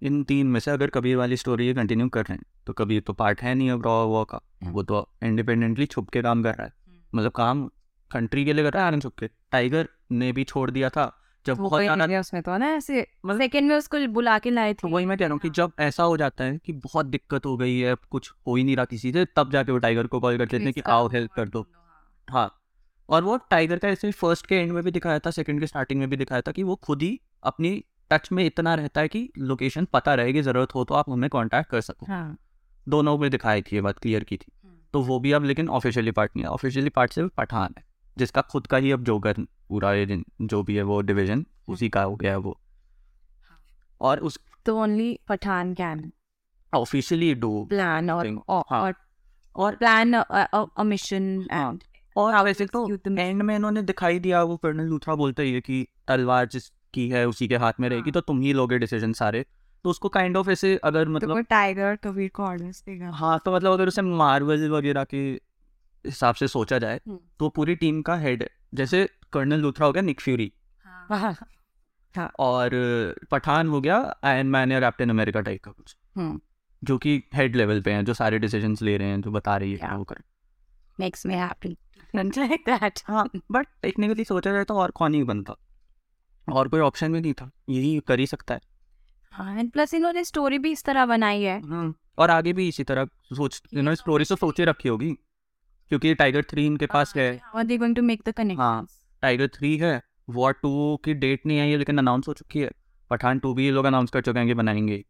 Speaker 1: इन तीन में से अगर कबीर वाली स्टोरी ये कंटिन्यू कर रहे हैं तो कबीर तो पार्ट है नहीं अब रॉ वॉ का।
Speaker 2: हम्म।
Speaker 1: वो तो इंडिपेंडेंटली छुप के काम कर रहा है। मतलब काम कंट्री के लिए कर रहा है आनंद टाइगर ने भी छोड़ दिया था जब
Speaker 2: वो
Speaker 1: बहुत ज़्यादा
Speaker 2: उसमें तो ना? ऐसे सेकंड में उसको बुला के लाए
Speaker 1: तो
Speaker 2: थे।
Speaker 1: वही मैं कह रहा हूँ कि जब ऐसा हो जाता है कि बहुत दिक्कत हो गई है कुछ हो ही नहीं रहा किसी से तब जाके वो टाइगर को कॉल करते हैं कि आओ हेल्प कर दो। हाँ। और वो टाइगर का ऐसे फ़र्स्ट के एंड में भी दिखाया था सेकंड के स्टार्टिंग में भी दिखाया था कि वो खुद ही अपनी टच में इतना रहता है कि लोकेशन पता रहेगी ज़रूरत हो तो आप हमें कांटेक्ट कर सको।
Speaker 2: हाँ।
Speaker 1: दोनों में दिखाई थी ये बात क्लियर की थी। तो वो भी अब लेकिन ऑफिशियली पार्ट नहीं है ऑफिशियली पार्ट से पठान है। जिसका खुद का ही अब जोकर पूरा जो भी है वो डिवीज़न उसी का हो गया है वो और उस
Speaker 2: तो only Pathaan can
Speaker 1: officially do
Speaker 2: plan और और
Speaker 1: हाँ।
Speaker 2: और
Speaker 1: और
Speaker 2: प्लान अ मिशन
Speaker 1: हाँ।
Speaker 2: एंड
Speaker 1: और वैसे तो. एंड में इन्होंने दिखाई दिया वो कर्नल लूथरा बोलता ही है कि तलवार जिसकी है उसी के हाथ में रहेगी
Speaker 2: हाँ।
Speaker 1: तो तुम ही लोगे डिसीज़न सारे तो उसको काइंड ऑफ़ ऐसे अगर
Speaker 2: तो
Speaker 1: मतलब
Speaker 2: टाइगर कबीर को ऑर्डर्स देगा
Speaker 1: हाँ तो मतलब अगर उसे मार्वल वगैरह के हिसाब से सोचा जाए
Speaker 2: हम्म।
Speaker 1: तो पूरी टीम का हेड है जैसे कर्नल लूथरा हो गया निक फ्यूरी।
Speaker 2: हाँ। [LAUGHS]
Speaker 1: और पठान हो गया आयरन मैन या कैप्टन अमेरिका टाइप का कुछ।
Speaker 2: हम्म।
Speaker 1: जो कि हेड लेवल पे हैं जो सारे डिसीजंस ले रहे हैं जो बता रही है वो कर
Speaker 2: makes me happy. [LAUGHS] Like that?
Speaker 1: हाँ बट टेक्निकली सोचा जाए तो और कौन ही बनता। और कोई ऑप्शन भी नहीं था। यही कर ही सकता है।
Speaker 2: हाँ एंड प्लस इन्होंने स्टोरी भी इस तरह बनाई है।
Speaker 1: और आगे भी इसी तरह सोच इन्होंने स्टोरी तो सोचे रखी होगी। क्योंकि टाइगर थ्री इनके पास है
Speaker 2: to make
Speaker 1: टाइगर थ्री है वॉर टू की डेट नहीं आई है लेकिन अनाउंस हो चुकी है। पठान टू भी ये लोग अनाउंस कर चुके हैं कि बनाएँगे।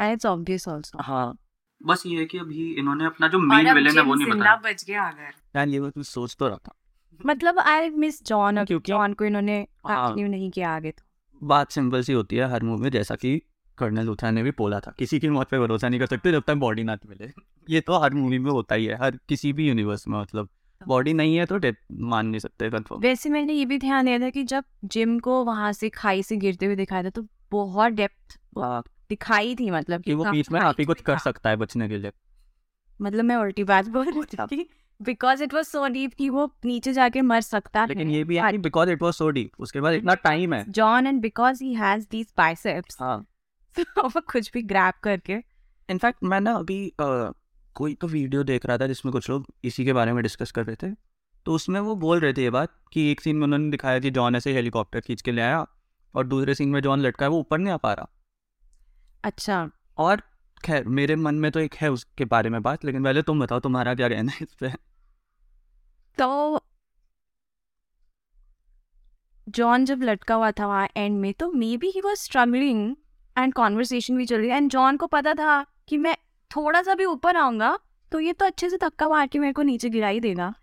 Speaker 2: Also.
Speaker 1: हाँ बस ये है कि अभी इन्होंने अपना जो मेन विलेन है वो नहीं बताया।
Speaker 2: बच गया अगर
Speaker 1: यार ये मैं सोच तो रहा था।
Speaker 2: मतलब आई मिस जॉन जॉन को इन्होंने
Speaker 1: हाँ।
Speaker 2: कंटिन्यू नहीं किया आगे तो।
Speaker 1: बात सिंपल सी होती है हर मूवी में जैसा कि कर्नल लूथरा ने भी बोला था किसी की मौत पे भरोसा नहीं कर सकते जब तक बॉडी ना मिले। ये तो हर मूवी में होता ही है हर किसी भी यूनिवर्स में मतलब। बॉडी नहीं है तो डेथ मान नहीं सकते कंफर्म
Speaker 2: वैसे मैंने ये भी ध्यान दिया था कि जब जिम को वहाँ से खाई से गिरते हुए दिखाया था तो बहुत डेप्थ दिखाई थी मतलब
Speaker 1: कि वो बीच में आप ही कुछ कर सकता है बचने के लिए।
Speaker 2: मतलब मैं उल्टी बात बोल रही थी because it was so deep कि वो नीचे जाके मर सकता
Speaker 1: लेकिन ये भी है because it was so deep उसके बाद इतना टाइम है।
Speaker 2: John and because he has these biceps
Speaker 1: हाँ। [LAUGHS]
Speaker 2: वो कुछ भी ग्रैब करके।
Speaker 1: इनफैक्ट मैं ना अभी कोई तो वीडियो देख रहा था जिसमें कुछ लोग इसी के बारे में डिस्कस कर रहे थे। तो उसमें वो बोल रहे थे ये बात कि एक सीन में उन्होंने दिखाया कि जॉन ऐसे हेलीकॉप्टर खींच के ले आया और दूसरे सीन में जॉन लटका है वो ऊपर नहीं आ पा रहा।
Speaker 2: अच्छा।
Speaker 1: और खैर मेरे मन में तो एक है उसके बारे में बात लेकिन पहले तुम बताओ तुम्हारा क्या कहना है इस पे?
Speaker 2: तो जॉन जब लटका हुआ था वहाँ एंड में तो maybe he was struggling and conversation भी चल रही एंड जॉन को पता था कि मैं थोड़ा सा भी ऊपर आऊँगा तो ये तो अच्छे से धक्का मार के मेरे को नीचे गिरा ही देगा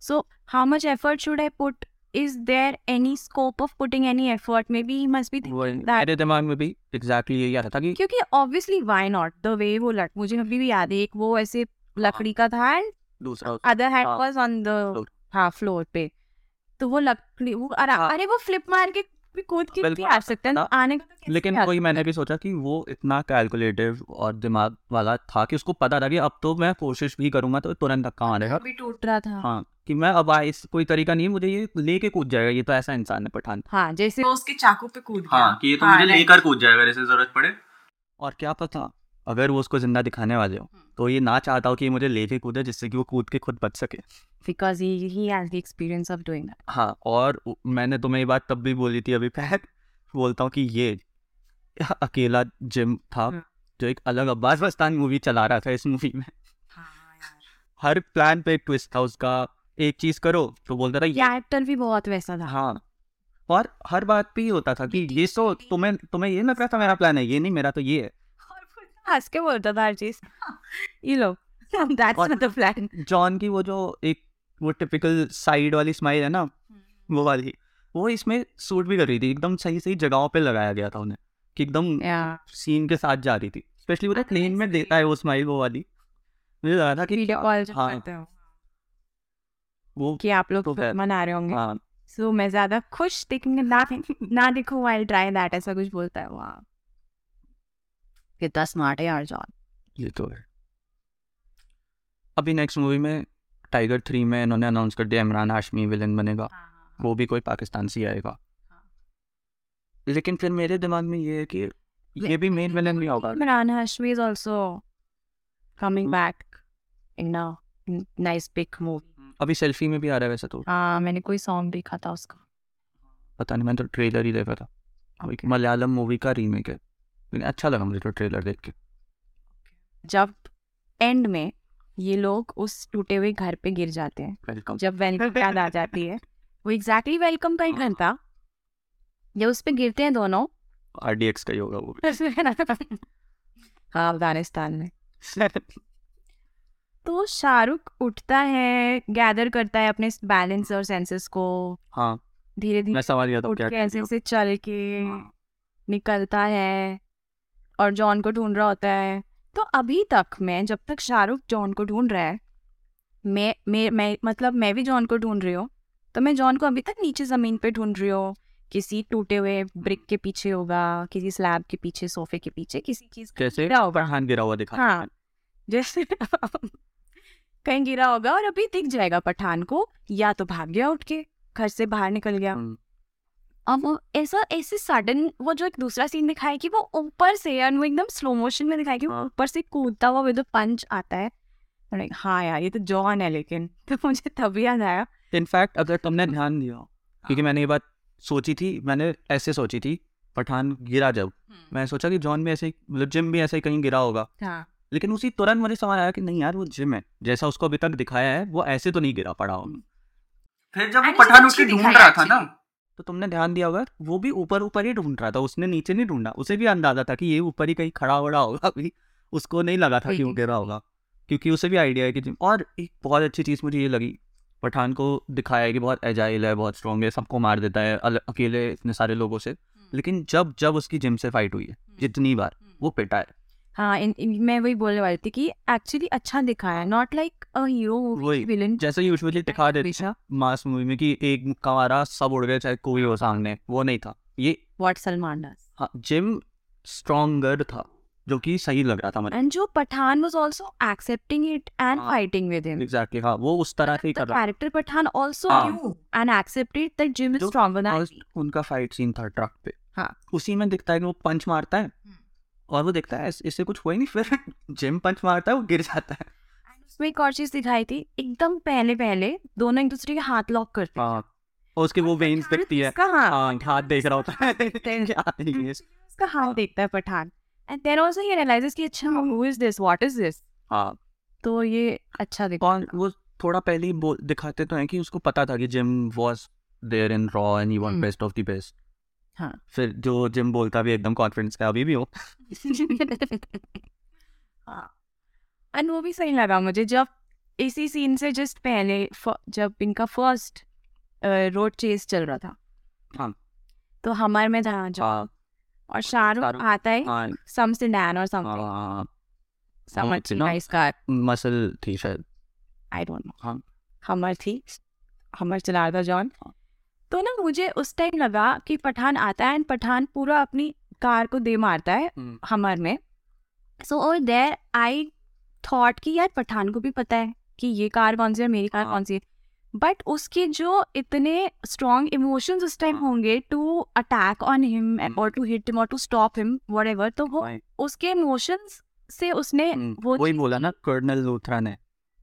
Speaker 2: so how much effort should I put is there any scope of putting any effort maybe must be that-
Speaker 1: मेरे दिमाग में भी एग्जैक्टली यही आ रहा था कि
Speaker 2: क्योंकि obviously why not the way वो लट मुझे अभी भी याद है एक वो ऐसे लकड़ी का था एंड
Speaker 1: दूसरा
Speaker 2: other hand was on the
Speaker 1: floor.
Speaker 2: हाँ फ्लोर पे। तो वो लकड़ी वो अरे
Speaker 1: हाँ।
Speaker 2: अरे वो फ्लिप मार के भी कूद के भी आ सकता है। आने तो
Speaker 1: लेकिन वही मैंने भी सोचा कि वो इतना कैलकुलेटिव और दिमाग वाला था कि उसको पता था कि अब तो मैं कोशिश भी करूँगा तो तुरंत धक्का मारेगा
Speaker 2: भी टूट रहा था।
Speaker 1: हाँ कि मैं अब आ- इस कोई तरीका नहीं मुझे ये लेके कूद जाएगा ये तो ऐसा इंसान है पठान।
Speaker 2: हाँ जैसे वो उसके चाकू पे कूद
Speaker 1: हाँ कि ये तो
Speaker 2: हाँ,
Speaker 1: मुझे लेकर कूद जाएगा जैसे ज़रूरत पड़े। और क्या पता? अगर वो उसको ज़िंदा दिखाने वाले हो
Speaker 2: हम्म।
Speaker 1: तो ये ना चाहता हो कि मुझे लेके कूदे जिससे कि वो कूद के खुद बच सके।
Speaker 2: Because he he has the experience of doing that
Speaker 1: हाँ और मैंने तुम्हें ये बात तब भी बोली थी अभी पहले बोलता हूँ कि ये अकेला जिम था
Speaker 2: हम्म।
Speaker 1: जो एक अलग अब्बास मस्तान मूवी चला रहा था इस मूवी में।
Speaker 2: हाँ
Speaker 1: हर प्लान पे ट्विस्ट था उसका एक चीज़ करो तो बोलता था ये
Speaker 2: कैरेक्टर भी बहुत वैसा था।
Speaker 1: हाँ और हर बात पे ही होता था कि ये सो तुम्हें तुम्हें ये लग रहा था मेरा प्लान है ये नहीं मेरा तो ये है।
Speaker 2: हंस के बोलता था हर चीज़ [LAUGHS] ये लो। That's not the plan
Speaker 1: John की वो जो एक वो टिपिकल साइड वाली स्माइल है ना वो वाली वो इसमें सूट भी कर रही थी एकदम सही सही जगहों पे लगाया गया था उन्हें कि एकदम सीन के साथ जा रही थी। स्पेशली वो प्लेन में देता है। वो स्माइल वो वाली। मुझे लगा था कि
Speaker 2: वीडियो कॉल जब
Speaker 1: हाँ।
Speaker 2: करते हो।
Speaker 1: वो
Speaker 2: कि आप लोग
Speaker 1: तो
Speaker 2: मना रहे होंगे।
Speaker 1: हाँ।
Speaker 2: सो मैं ज़्यादा खुश दिखेंगे ना ना देखो वाइल ट्राई दैट ऐसा कुछ बोलता है वहाँ कितना स्मार्ट है यार जॉन।
Speaker 1: ये तो है। अभी नेक्स्ट मूवी में टाइगर थ्री में इन्होंने अनाउंस कर दिया इमरान हाशमी विलन बनेगा। वो भी कोई पाकिस्तान से आएगा।
Speaker 2: हाँ।
Speaker 1: लेकिन फिर मेरे दिमाग में ये है कि ये भी मेन विलन नहीं होगा।
Speaker 2: is also coming
Speaker 1: Hmm.
Speaker 2: back in a n- nice big movie.
Speaker 1: अभी सेल्फी में भी आ रहा है वैसे तो।
Speaker 2: हाँ मैंने कोई सॉन्ग देखा था उसका।
Speaker 1: पता नहीं मैंने तो ट्रेलर ही देखा था. मलयालम मूवी का रीमेक है। लेकिन अच्छा लगा मुझे तो ट्रेलर देख के।
Speaker 2: जब एंड में ये लोग उस टूटे हुए घर पे गिर जाते हैं
Speaker 1: वेलकम
Speaker 2: जब वेलकम याद आ जाती है [LAUGHS] वो एग्जैक्टली वेलकम का ही घर था। जब उस पे गिरते हैं दोनों।
Speaker 1: आरडीएक्स का ही होगा वो [LAUGHS]
Speaker 2: हाँ अफ़गानिस्तान में। [LAUGHS] तो शाहरुख उठता है गैदर करता है अपने बैलेंस और सेंसेस को।
Speaker 1: हाँ।
Speaker 2: धीरे
Speaker 1: मैं
Speaker 2: धीरे
Speaker 1: समझ गया था
Speaker 2: उठ के ऐसे ऐसे चल के निकलता है। और जॉन को ढूंढ रहा होता है। तो अभी तक मैं जब तक शाहरुख जॉन को ढूंढ रहा है मैं मैं मैं मतलब मैं भी जॉन को ढूंढ रही हूँ तो मैं जॉन को अभी तक नीचे ज़मीन पे ढूंढ रही हूँ। किसी टूटे हुए ब्रिक के पीछे होगा किसी स्लैब के पीछे सोफे के पीछे किसी चीज़
Speaker 1: कैसे?
Speaker 2: गिरा होगा।
Speaker 1: हाथ गिरा हुआ दिखा।
Speaker 2: हाँ जैसे [LAUGHS] कहीं गिरा होगा और अभी दिख जाएगा पठान को या तो भाग गया उठ के घर से बाहर निकल गया।
Speaker 1: हम्म,
Speaker 2: अब वो ऐसा ऐसे सडन वो जो एक दूसरा सीन दिखाया कि वो ऊपर से यार वो एकदम स्लो मोशन में दिखाया कि वो
Speaker 1: हाँ।
Speaker 2: ऊपर से कूदता हुआ विद पंच आता है। I'm like, हाँ यार ये तो जॉन है लेकिन। [LAUGHS] तो मुझे तभी याद आया।
Speaker 1: इनफैक्ट अगर तुमने ध्यान दिया क्योंकि मैंने ये बात सोची थी मैंने ऐसे सोची थी पठान गिरा जब। मैं सोचा कि जॉन भी ऐसे मतलब जिम भी ऐसे ही कहीं गिरा होगा।
Speaker 2: हाँ।
Speaker 1: लेकिन उसी तुरंत मुझे समझ आया कि नहीं यार वो जिम है। जैसा उसको अभी तक दिखाया है वो ऐसे तो नहीं गिरा पड़ा होगा। फिर जब
Speaker 2: वो पठान उसकी ढूंढ रहा था ना,
Speaker 1: तो तुमने ध्यान दिया होगा वो भी ऊपर ऊपर ही ढूंढ रहा था उसने नीचे नहीं ढूंढा उसे भी अंदाज़ा था कि ये ऊपर ही कहीं खड़ा वड़ा होगा अभी उसको नहीं लगा था कि वो गिरा होगा क्योंकि उसे भी आइडिया है कि जिम और एक बहुत अच्छी चीज़ मुझे ये लगी पठान को दिखाया है कि बहुत एजाइल है बहुत स्ट्रॉन्ग है सबको मार देता है अकेले इतने सारे लोगों से लेकिन जब जब उसकी जिम से फाइट हुई है जितनी बार वो पिटा है।
Speaker 2: हाँ इन, इन, मैं वही बोलने वाली थी कि एक्चुअली अच्छा दिखाया not like a hero villain
Speaker 1: जैसे यूजुअली दिखा देते हैं मास मूवी में कि एक मुक्का मारा सब उड़ गए चाहे कोई हो सामने वो नहीं था। ये
Speaker 2: व्हाट सलमान डज
Speaker 1: हाँ जिम स्ट्रॉन्गर था जो कि सही लग रहा था मुझे।
Speaker 2: एंड जो Pathaan was also accepting it and. Fighting with him
Speaker 1: exactly हाँ वो उस तरह से ही कर रहा
Speaker 2: character Pathan also
Speaker 1: हाँ।
Speaker 2: knew and accepted that Jim is
Speaker 1: जो
Speaker 2: stronger than
Speaker 1: उनका फाइट सीन था ट्रक पे।
Speaker 2: हाँ।
Speaker 1: उसी में दिखता है कि वो पंच मारता है। और वो दिखता है इससे कुछ हुआ ही नहीं फिर [LAUGHS] जिम पंच मारता है वो गिर जाता है।
Speaker 2: उसमें एक और चीज़ दिखाई थी एकदम पहले पहले दोनों एक दूसरे के हाथ लॉक करते हैं।
Speaker 1: हाँ और उसकी वो वेन्स दिखती है। हाँ हाथ देख रहा होता है। है। [LAUGHS] [LAUGHS]
Speaker 2: उसका हाथ देखता है Pathaan. And then also he realizes कि अच्छा who is this what is this
Speaker 1: हाँ।
Speaker 2: तो ये अच्छा दिखा
Speaker 1: और वो थोड़ा पहले ही दिखाते तो हैं कि उसको पता था कि Jim was there in raw and he want. Best of the best
Speaker 2: हाँ।
Speaker 1: फिर जो जिम बोलता भी एकदम कॉन्फिडेंस का अभी भी हो। [LAUGHS]
Speaker 2: हाँ। एंड वो भी सही लगा मुझे जब इसी सीन से जस्ट पहले जब इनका फ़र्स्ट रोड चेस चल रहा था।
Speaker 1: हाँ।
Speaker 2: तो हमर में था जो।
Speaker 1: हाँ।
Speaker 2: और शाहरुख आता है
Speaker 1: हाँ।
Speaker 2: सम सिडान और समथिंग सम
Speaker 1: हाँ,
Speaker 2: नाइस कार
Speaker 1: मसल थी शायद।
Speaker 2: आई डोंट नो
Speaker 1: हाँ।
Speaker 2: हमर थी। हमर चला रहा था जॉन।
Speaker 1: हाँ।
Speaker 2: तो ना मुझे उस टाइम लगा कि पठान आता है एंड पठान पूरा अपनी कार को दे मारता है
Speaker 1: हम्म,
Speaker 2: हमर में। सो और देर आई थॉट कि यार पठान को भी पता है कि ये कार कौन सी है मेरी कार
Speaker 1: हाँ।
Speaker 2: कौन सी है। बट उसके जो इतने स्ट्रॉन्ग इमोशंस उस टाइम
Speaker 1: हाँ।
Speaker 2: होंगे टू अटैक ऑन हिम। और टू हिट हिम और टू स्टॉप हिम वट तो वो उसके इमोशंस से उसने
Speaker 1: हम्म,
Speaker 2: वो
Speaker 1: वही बोला ना कर्नल लूथरा ने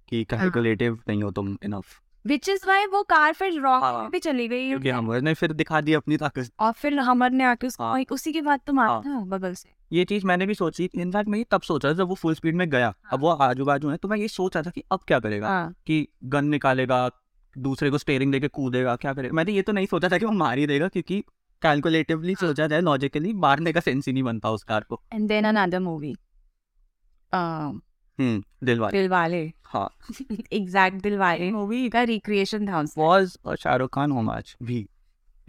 Speaker 1: कि कैलकुलेटिव नहीं हो तुम इनफ
Speaker 2: विच इज़ वाई वो कार फिर
Speaker 1: हाँ।
Speaker 2: भी चली गई।
Speaker 1: क्योंकि हमर ने फिर दिखा दी अपनी ताकत।
Speaker 2: और फिर हमर ने आके उसको
Speaker 1: हाँ।
Speaker 2: उसी के बाद तो मारा
Speaker 1: हाँ।
Speaker 2: था बगल से।
Speaker 1: ये चीज़ मैंने भी सोची इनफैक्ट मैं ये तब सोच जब वो फुल स्पीड में गया। अब वो आजू बाजू है तो मैं ये सोच रहा था कि अब क्या करेगा?
Speaker 2: हाँ।
Speaker 1: कि गन निकालेगा दूसरे को स्टेयरिंग देके कूदेगा क्या करेगा? मैंने ये तो नहीं सोचा था कि वो मार ही देगा क्योंकि कैलकुलेटिवली
Speaker 2: हाँ।
Speaker 1: सोचा जाए लॉजिकली मारने का सेंस ही नहीं बनता उस कार को।
Speaker 2: And then another movie
Speaker 1: hmm हाँ। [LAUGHS]
Speaker 2: एग्जैक्ट
Speaker 1: मूवी
Speaker 2: का रिक्रिएशन था
Speaker 1: शाहरुख खान होमाज भी।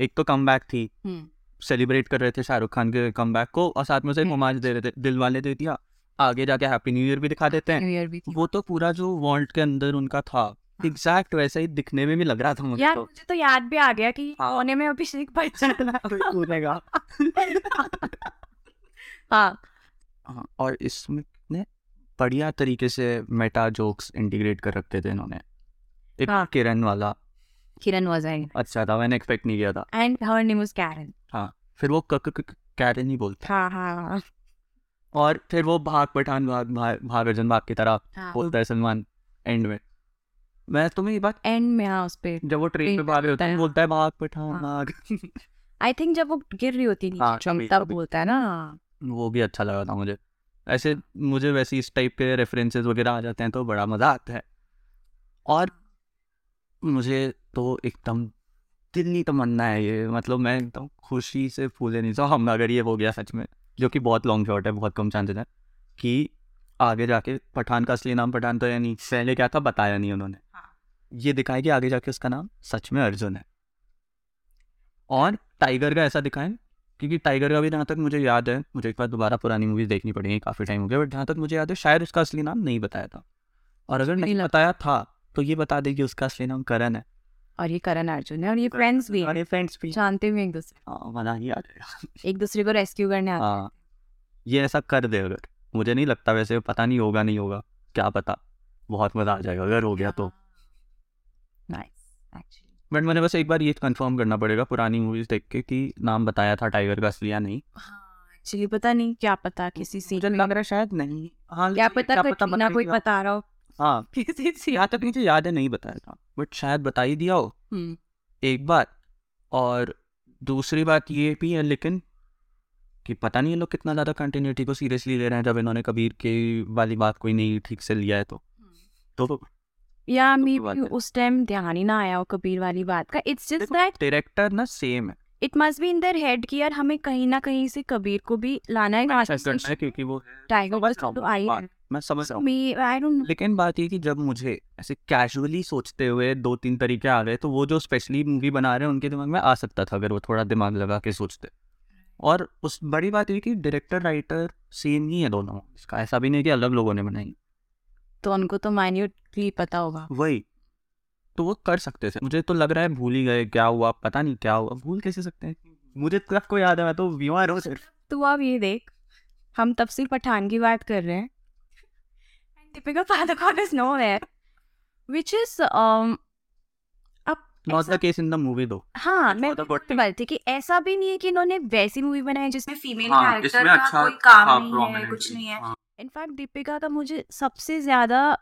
Speaker 1: एक तो कम थी।
Speaker 2: हम्म,
Speaker 1: सेलिब्रेट कर रहे थे शाहरुख खान के कम को और साथ में से
Speaker 2: हम्म।
Speaker 1: होमाज दे रहे थे। दे दिया। आगे जाके हैप्पी न्यू ईयर भी दिखा देते हैं।
Speaker 2: भी
Speaker 1: वो तो पूरा जो वॉल्ट के अंदर उनका था। एग्जैक्ट वैसा ही दिखने में भी लग रहा था मुझे
Speaker 2: यार
Speaker 1: तो।
Speaker 2: मुझे तो याद भी आ गया कि
Speaker 1: हाँ।
Speaker 2: कोने में अभिषेक बच्चन [LAUGHS]
Speaker 1: कूदेगा
Speaker 2: हाँ।
Speaker 1: हाँ और इसमें बढ़िया तरीके से मेटा जोक्स इंटीग्रेट कर रखे थे इन्होंने। एक
Speaker 2: हाँ।
Speaker 1: किरण वाला।
Speaker 2: किरण वाज इन
Speaker 1: अच्छा था मैंने एक्सपेक्ट नहीं किया था।
Speaker 2: And her name was Karen
Speaker 1: फिर वो क- क- क- कैरन ही बोलता
Speaker 2: हाँ। हाँ
Speaker 1: और फिर वो भाग पठान भाग भाग भाग अर्जुन भाग की तरह
Speaker 2: हाँ।
Speaker 1: बोलता है सलमान एंड में। मैं तुम्हें ये बात
Speaker 2: एंड में हाँ उस पे।
Speaker 1: जब वो ट्रेन पे भाग रहे होते हैं
Speaker 2: है,
Speaker 1: बोलता है भाग पठान
Speaker 2: हाँ।
Speaker 1: भाग।
Speaker 2: आई थिंक जब वो गिर रही होती है
Speaker 1: हाँ,
Speaker 2: नीचे तब बोलता है ना।
Speaker 1: वो भी अच्छा लगा था मुझे। ऐसे मुझे वैसे इस टाइप के रेफरेंसेस वगैरह आ जाते हैं तो बड़ा मज़ा आता है। और मुझे तो एकदम दिल्ली तमन्ना है ये मतलब मैं एकदम खुशी से फूले नहीं। चाहूँ हम अगर ये हो गया सच में जो कि बहुत लॉन्ग शॉट है बहुत कम चांसेस है कि आगे जाके पठान का असली नाम पठान तो या नहीं पहले क्या था बताया नहीं उन्होंने।
Speaker 2: हाँ।
Speaker 1: ये दिखाया कि आगे जाके उसका नाम सच में अर्जुन है। और टाइगर का ऐसा दिखाएँ क्योंकि टाइगर का भी जहाँ तक मुझे याद है मुझे एक बार दोबारा पुरानी मूवीज़ देखनी पड़ेगी काफ़ी टाइम हो गया बट जहाँ तक मुझे याद है शायद उसका असली नाम नहीं बताया था। और अगर नहीं बताया था तो ये बता दे कि उसका असली नाम करण है।
Speaker 2: और ये करण अर्जुन है और ये फ्रेंड्स भी
Speaker 1: और ये फ्रेंड्स भी
Speaker 2: जानते भी एक दूसरे
Speaker 1: हाँ मज़ा ही आ जाएगा
Speaker 2: एक दूसरे को रेस्क्यू करने आते
Speaker 1: हाँ। ये ऐसा कर दे अगर। मुझे नहीं लगता वैसे पता नहीं होगा नहीं होगा क्या पता। बहुत मज़ा आ जाएगा अगर हो गया तो।
Speaker 2: नाइस एक्चुअली
Speaker 1: बट मैंने बस एक बार ये कंफर्म करना पड़ेगा पुरानी मूवीज़ देख के कि नाम बताया था टाइगर का असली या नहीं।
Speaker 2: हाँ एक्चुअली पता नहीं क्या पता किसी सीन
Speaker 1: मुझे लग रहा शायद नहीं। हाँ
Speaker 2: क्या पता कटरीना
Speaker 1: बता
Speaker 2: कोई बता रहा हो।
Speaker 1: हाँ
Speaker 2: किसी सीन
Speaker 1: यहाँ तक मुझे याद है नहीं बताया था बट शायद बता ही दिया हो।
Speaker 2: हम्म।
Speaker 1: एक बात और दूसरी बात ये भी है लेकिन कि पता नहीं ये लोग कितना ज़्यादा कंटिन्यूटी को सीरियसली ले रहे हैं जब इन्होंने कबीर की वाली बात कोई नहीं ठीक से लिया है तो। तो
Speaker 2: या
Speaker 1: तो
Speaker 2: मे उस टाइम ध्यान ही ना आया हो कबीर वाली बात का। इट्स जस्ट दैट
Speaker 1: डायरेक्टर ना सेम है।
Speaker 2: It must be in their head कि यार हमें कहीं ना कहीं से कबीर को भी लाना है।
Speaker 1: है क्योंकि वो
Speaker 2: टाइगर तो आई
Speaker 1: मैं समझ रहा हूँ।
Speaker 2: आई डोंट
Speaker 1: लेकिन बात ये कि जब मुझे ऐसे कैजुअली सोचते हुए दो तीन तरीके आ गए तो वो जो स्पेशली मूवी बना रहे हैं उनके दिमाग में आ सकता था अगर वो थोड़ा दिमाग लगा के सोचते। और उस बड़ी बात ये कि डायरेक्टर राइटर सेम ही है दोनों। इसका ऐसा भी नहीं कि अलग लोगों ने बनाई।
Speaker 2: तो उनको तो माइन्यूटली पता होगा।
Speaker 1: वही। तो वो कर सकते थे। मुझे तो लग रहा है भूल ही गए क्या हुआ पता नहीं क्या हुआ भूल कैसे सकते हैं? मुझे तक को याद है मैं तो बीमार हूँ सिर्फ़।
Speaker 2: तो आप ये देख हम तब से पठान की बात कर रहे हैं। Deepika Padukone is nowhere which is
Speaker 1: not
Speaker 2: ऐसा-
Speaker 1: the case in the movie though
Speaker 2: हाँ मैं
Speaker 1: the good
Speaker 2: तो बात थी कि ऐसा भी नहीं है कि इन्होंने वैसी मूवी बनाई जिसमें फीमेल
Speaker 1: हाँ,
Speaker 2: कैरेक्टर का
Speaker 1: अच्छा
Speaker 2: कोई काम नहीं है कुछ नहीं हाँ। इनफैक्ट दीपिका का मुझे सबसे ज़्यादा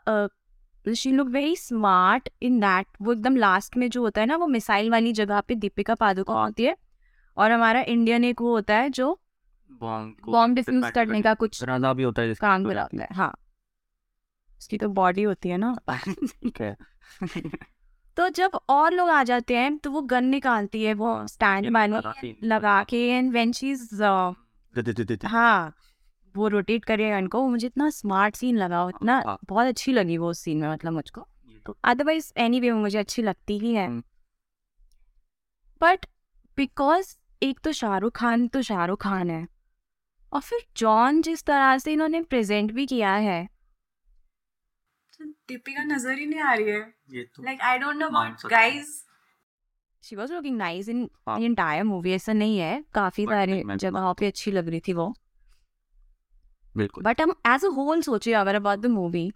Speaker 2: she look very smart in that वो एकदम लास्ट में जो होता है ना वो मिसाइल वाली जगह पे दीपिका पादुकोण होती है और हमारा इंडियन एक वो होता है जो
Speaker 1: बॉम्ब
Speaker 2: डिफ्यूज करने का कुछ
Speaker 1: राधा भी होता है जिसका
Speaker 2: काम कराता है। हाँ उसकी तो बॉडी होती है ना।
Speaker 1: है।
Speaker 2: तो जब और लोग आ जाते हैं तो वो गन निकालती है वो स्टैंड बानी लगा के एंड वेन शी इज़ हाँ। वो रोटेट करेगा इनको वो मुझे इतना स्मार्ट सीन लगा वो इतना
Speaker 1: हाँ।
Speaker 2: बहुत अच्छी लगी वो सीन में मतलब मुझको।
Speaker 1: तो
Speaker 2: अदरवाइज़ एनी वे मुझे अच्छी लगती ही है।
Speaker 1: हम्म।
Speaker 2: बट बिकॉज़ एक तो शाहरुख खान तो शाहरुख खान है। और फिर जॉन जिस तरह से इन्होंने प्रेजेंट भी किया है। तो दीपिका नज़र ही नहीं आ रही है।
Speaker 1: ये तो
Speaker 2: like I don't know about guys she was looking nice in. Entire movie ऐसा नहीं है। काफ़ी सारे जगहों पे अच्छी लग रही थी वो।
Speaker 1: बिल्कुल।
Speaker 2: बट हम एज अ होल सोचे अगर अबाउट द मूवी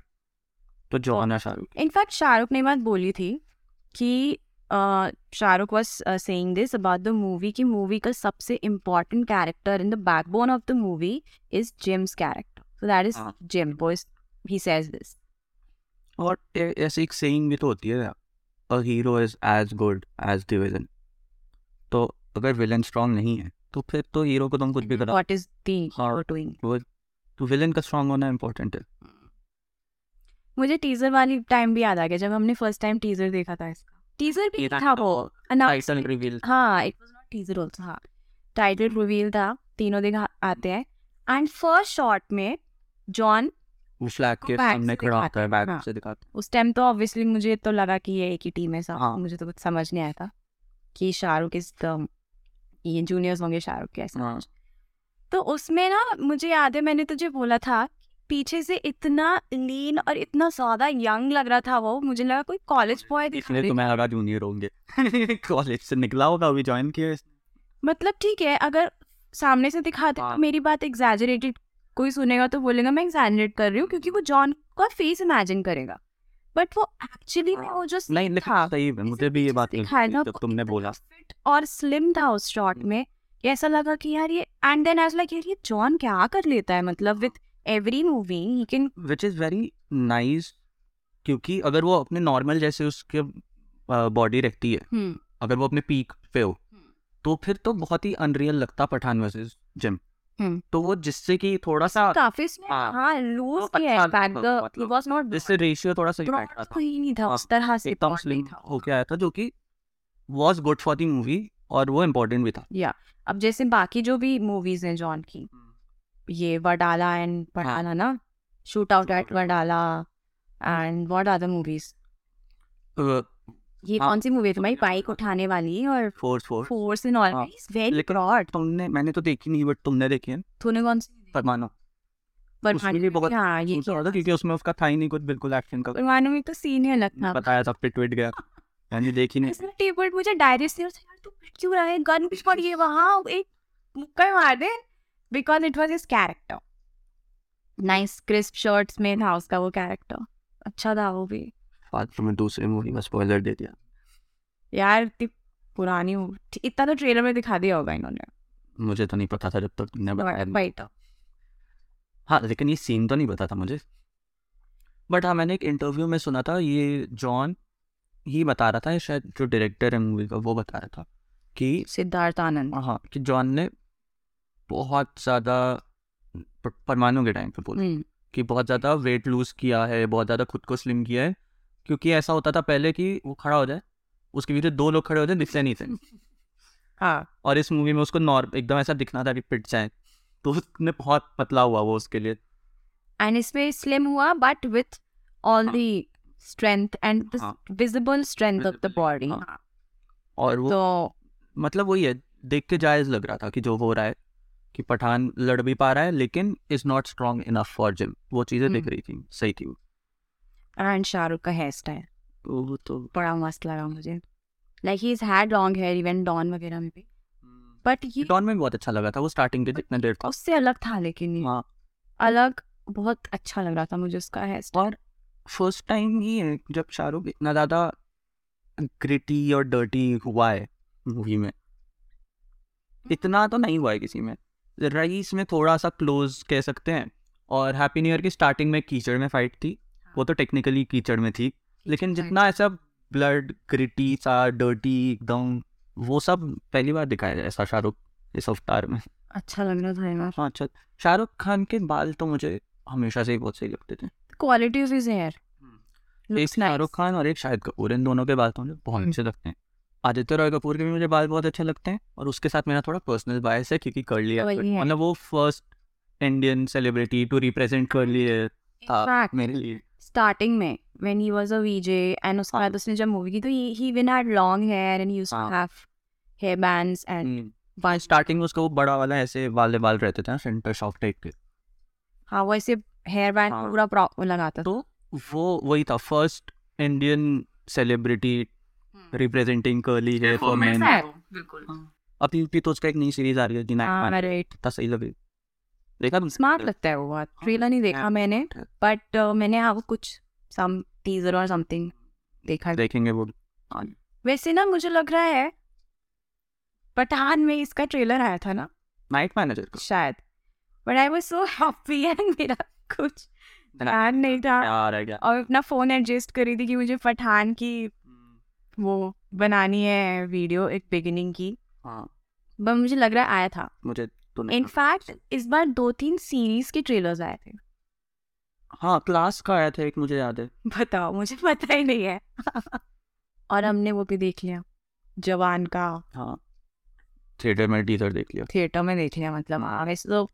Speaker 1: तो जॉन है। शाहरुख
Speaker 2: इनफैक्ट शाहरुख ने बात बोली थी कि Shahrukh was saying this about the movie कि मूवी का सबसे important character in the backbone of the movie is Jim's character so that is. Jim he says this
Speaker 1: और ऐसी एक सेइंग भी तो होती है a hero is as good as the villain तो अगर विलन स्ट्रांग नहीं है तो फिर तो हीरो को तुम कुछ भी करा।
Speaker 2: व्हाट इज़ द
Speaker 1: हाँ।
Speaker 2: डूइंग
Speaker 1: तो विलन का स्ट्रांग होना इम्पोर्टेंट है।
Speaker 2: मुझे टीजर वाली टाइम भी याद आ गया जब हमने फ़र्स्ट टाइम टीजर देखा था इसका। टीजर भी था वो
Speaker 1: टाइटल रिवील
Speaker 2: हाँ it was not teaser also हाँ। टाइटल रिवील था तीनों दिखा आते हैं। एंड फ़र्स्ट शॉट में जॉन
Speaker 1: वो फ्लैग के सामने खड़ा होता है बैक
Speaker 2: हाँ।
Speaker 1: से दिखाता
Speaker 2: उस टाइम तो ऑब्वियसली मुझे तो लगा कि ये एक ही टीम है सब।
Speaker 1: हाँ।
Speaker 2: मुझे तो कुछ समझ नहीं आया था कि शाहरुख इज़ ये जूनियर्स होंगे शाहरुख के ऐसा
Speaker 1: हाँ।
Speaker 2: तो उसमें ना मुझे याद है मैंने तुझे बोला था पीछे से इतना लीन और इतना ज़्यादा यंग लग रहा था वो मुझे लगा कोई कॉलेज बॉय
Speaker 1: इसलिए तो मैं लगा जूनियर होंगे। [LAUGHS] कॉलेज से निकला होगा अभी ज्वाइन किया इसने।
Speaker 2: मतलब ठीक है अगर सामने से दिखाते
Speaker 1: हाँ।
Speaker 2: तो मेरी बात एग्जैजरेटेड कोई सुनेगा तो बोलेगा मैं एग्जैजरेट कर रही हूँ क्योंकि वो जॉन का फेस इमेजिन करेगा। बट वो एक्चुअली में वो जो
Speaker 1: नहीं
Speaker 2: था
Speaker 1: सही है मुझे भी ये बात
Speaker 2: दिखाया था
Speaker 1: जब तुमने बोला।
Speaker 2: और स्लिम था उस शॉट में। कि ऐसा लगा कि यार ये एंड देन एज लाइक यार ये जॉन क्या कर लेता है मतलब with every movie he can
Speaker 1: which is very nice क्योंकि अगर वो अपने नॉर्मल जैसे उसके बॉडी रहती है अगर वो अपने पीक पे हो
Speaker 2: हम्म।
Speaker 1: तो फिर तो बहुत ही अनरियल लगता पठान वर्सेस जिम
Speaker 2: हम्म।
Speaker 1: तो वो जिससे कि थोड़ा सा
Speaker 2: काफ़ी
Speaker 1: हाँ।
Speaker 2: हाँ लूज
Speaker 1: वो
Speaker 2: किया
Speaker 1: अच्छा
Speaker 2: है fact the he was not
Speaker 1: जिससे रेशियो थोड़ा सा बैठ रहा था
Speaker 2: कोई नहीं था
Speaker 1: हाँ,
Speaker 2: उस तरह से
Speaker 1: एकदम स्लिम
Speaker 2: था
Speaker 1: होके आया था जो कि was good for the movie और वो इम्पोर्टेंट भी था।
Speaker 2: या अब जैसे बाकी जो भी मूवीज़ हैं जॉन की ये वडाला एंड वडाला ना? Shootout at Wadala and what other movies ये
Speaker 1: हाँ,
Speaker 2: कौन सी मूवी थी भाई
Speaker 1: तुमने
Speaker 2: बाइक उठाने वाली और
Speaker 1: Force Force
Speaker 2: Force in all
Speaker 1: हाँ,
Speaker 2: वेरी ब्रॉड
Speaker 1: तुमने मैंने तो देखी नहीं बट तुमने देखी है।
Speaker 2: तूने कौन सी
Speaker 1: परमाणु
Speaker 2: हाँ
Speaker 1: क्योंकि उसमें उसका था ही नहीं कुछ बिल्कुल एक्शन का।
Speaker 2: परमाणु में तो सीन ही अलग था।
Speaker 1: बताया था पिट विट गया। [LAUGHS] मैंने देखी नहीं।
Speaker 2: इसमें टेबल मुझे डायरी से तू पिट क्यों रहा? है गन है वहाँ एक मुक्का मार दे because it was his character nice crisp shirts में था उसका वो कैरेक्टर अच्छा था वो भी.
Speaker 1: बाद में दूसरी मूवी में स्पॉइलर दे दिया।
Speaker 2: यार इतनी पुरानी movie- इतना तो ट्रेलर में दिखा दिया होगा इन्होंने.
Speaker 1: मुझे तो नहीं पता था जब तक तुमने बताया
Speaker 2: तो.
Speaker 1: हाँ लेकिन ये सीन तो नहीं पता था मुझे. बट हाँ मैंने एक इंटरव्यू में सुना था ये जॉन ही बता रहा था शायद जो डायरेक्टर है मूवी का वो बता रहा था कि
Speaker 2: सिद्धार्थ आनंद।
Speaker 1: हाँ कि जॉन ने बहुत ज़्यादा परमाणु के टाइम पे बोला
Speaker 2: हम्म,
Speaker 1: कि बहुत ज़्यादा वेट लूज किया है बहुत ज़्यादा खुद को स्लिम किया है क्योंकि ऐसा होता था पहले कि वो खड़ा हो जाए उसके पीछे दो लोग खड़े हो जाए दिखते नहीं थे। [LAUGHS]
Speaker 2: हाँ।
Speaker 1: और इस मूवी में उसको नॉर्म एकदम ऐसा दिखना था कि पिट जाए तो उसने बहुत पतला हुआ वो उसके लिए।
Speaker 2: एंड इसमें स्लिम हुआ but with all. The strength and. Visible strength of the body.
Speaker 1: और वो
Speaker 2: तो
Speaker 1: मतलब वही है देख के जायज़ लग रहा था कि जो हो रहा है कि पठान लड़ भी पा रहा है लेकिन is not strong enough for Jim वो चीज़ें दिख
Speaker 2: हम्म।
Speaker 1: रही थी सही थी
Speaker 2: एंड शाहरुख का हेयर स्टाइल
Speaker 1: तो वो तो
Speaker 2: बड़ा मस्त लगा मुझे। Like he is had long hair even Don वगैरह में भी। बट ये
Speaker 1: डॉन में बहुत अच्छा लगा था वो स्टार्टिंग के जितने देर था।
Speaker 2: उससे अलग था लेकिन
Speaker 1: हाँ।
Speaker 2: अलग बहुत अच्छा लग रहा था मुझे उसका हेयर स्टाइल
Speaker 1: और फ़र्स्ट टाइम ही है जब शाहरुख इतना ज़्यादा ग्रिटी और डर्टी हुआ है मूवी में। इतना तो नहीं हुआ है किसी में। रईस में थोड़ा सा क्लोज कह सकते हैं और हैप्पी न्यू ईयर की स्टार्टिंग में कीचड़ में फाइट थी। वो तो टेक्निकली कीचड़ में थी। लेकिन जितना ऐसा ब्लड ग्रिटी सा डर्टी एकदम वो सब पहली बार दिखाया है ऐसा शाहरुख इस अवतार में।
Speaker 2: अच्छा लग रहा था यार
Speaker 1: हाँ अच्छा। शाहरुख खान के बाल तो मुझे हमेशा से ही बहुत सही लगते थे।
Speaker 2: क्वालिटी ऑफ़ हिज हेयर
Speaker 1: एक शाहरुख खान और एक शाहिद कपूर इन दोनों के बाल तो मुझे बहुत
Speaker 2: हम्म।
Speaker 1: अच्छे लगते हैं। आदित्य रॉय कपूर के भी मुझे बाल बहुत अच्छे लगते हैं और उसके साथ मेरा थोड़ा पर्सनल बायस है क्योंकि कर लिया मतलब वो first Indian celebrity to represent कर लिए था मेरे लिए।
Speaker 2: स्टार्टिंग में when he was a VJ and उसके
Speaker 1: हाँ।
Speaker 2: बाद उसने जब मूवी की तो he even had long hair and used to. Have hair bands and
Speaker 1: starting में उसका वो बड़ा वाला ऐसे वाले बाल रहते थे ना सेंटर शॉप टाइप के।
Speaker 2: हाँ वो ऐसे हेयर बैंड
Speaker 1: हाँ।
Speaker 2: पूरा प्रॉपर लगाता
Speaker 1: तो वो वही था first Indian celebrity representing curly hair for man
Speaker 2: बिल्कुल।
Speaker 1: अभी भी तो उसका एक नई सीरीज़ आ रही है दी
Speaker 2: हाँ
Speaker 1: नाइट
Speaker 2: राइट
Speaker 1: इतना सही लग। देखा तुमने?
Speaker 2: स्मार्ट लगता है वो बहुत ट्रेलर नहीं देखा
Speaker 1: हाँ,
Speaker 2: मैंने बट मैंने हाँ कुछ सम टीजर और समथिंग देखा
Speaker 1: देखेंगे वो।
Speaker 2: वैसे ना मुझे लग रहा है पठान में इसका ट्रेलर आया था ना?
Speaker 1: नाइट मैनेजर का?
Speaker 2: शायद। But I was so happy and मेरा कुछ ध्यान नहीं था और अपना फ़ोन एडजस्ट करी थी कि मुझे पठान की वो बनानी है वीडियो एक बिगिनिंग की।
Speaker 1: हाँ।
Speaker 2: बट मुझे लग रहा है आया था।
Speaker 1: मुझे तो नहीं
Speaker 2: इनफैक्ट इस बार दो तीन सीरीज़ के ट्रेलर्स आए थे।
Speaker 1: हाँ क्लास का आया था एक मुझे याद है।
Speaker 2: बताओ मुझे पता ही नहीं है। [LAUGHS] और हमने वो भी देख लिया जवान का।
Speaker 1: हाँ। थिएटर में टीजर देख लिया।
Speaker 2: थिएटर में देख लिया मतलब हाँ वैसे तो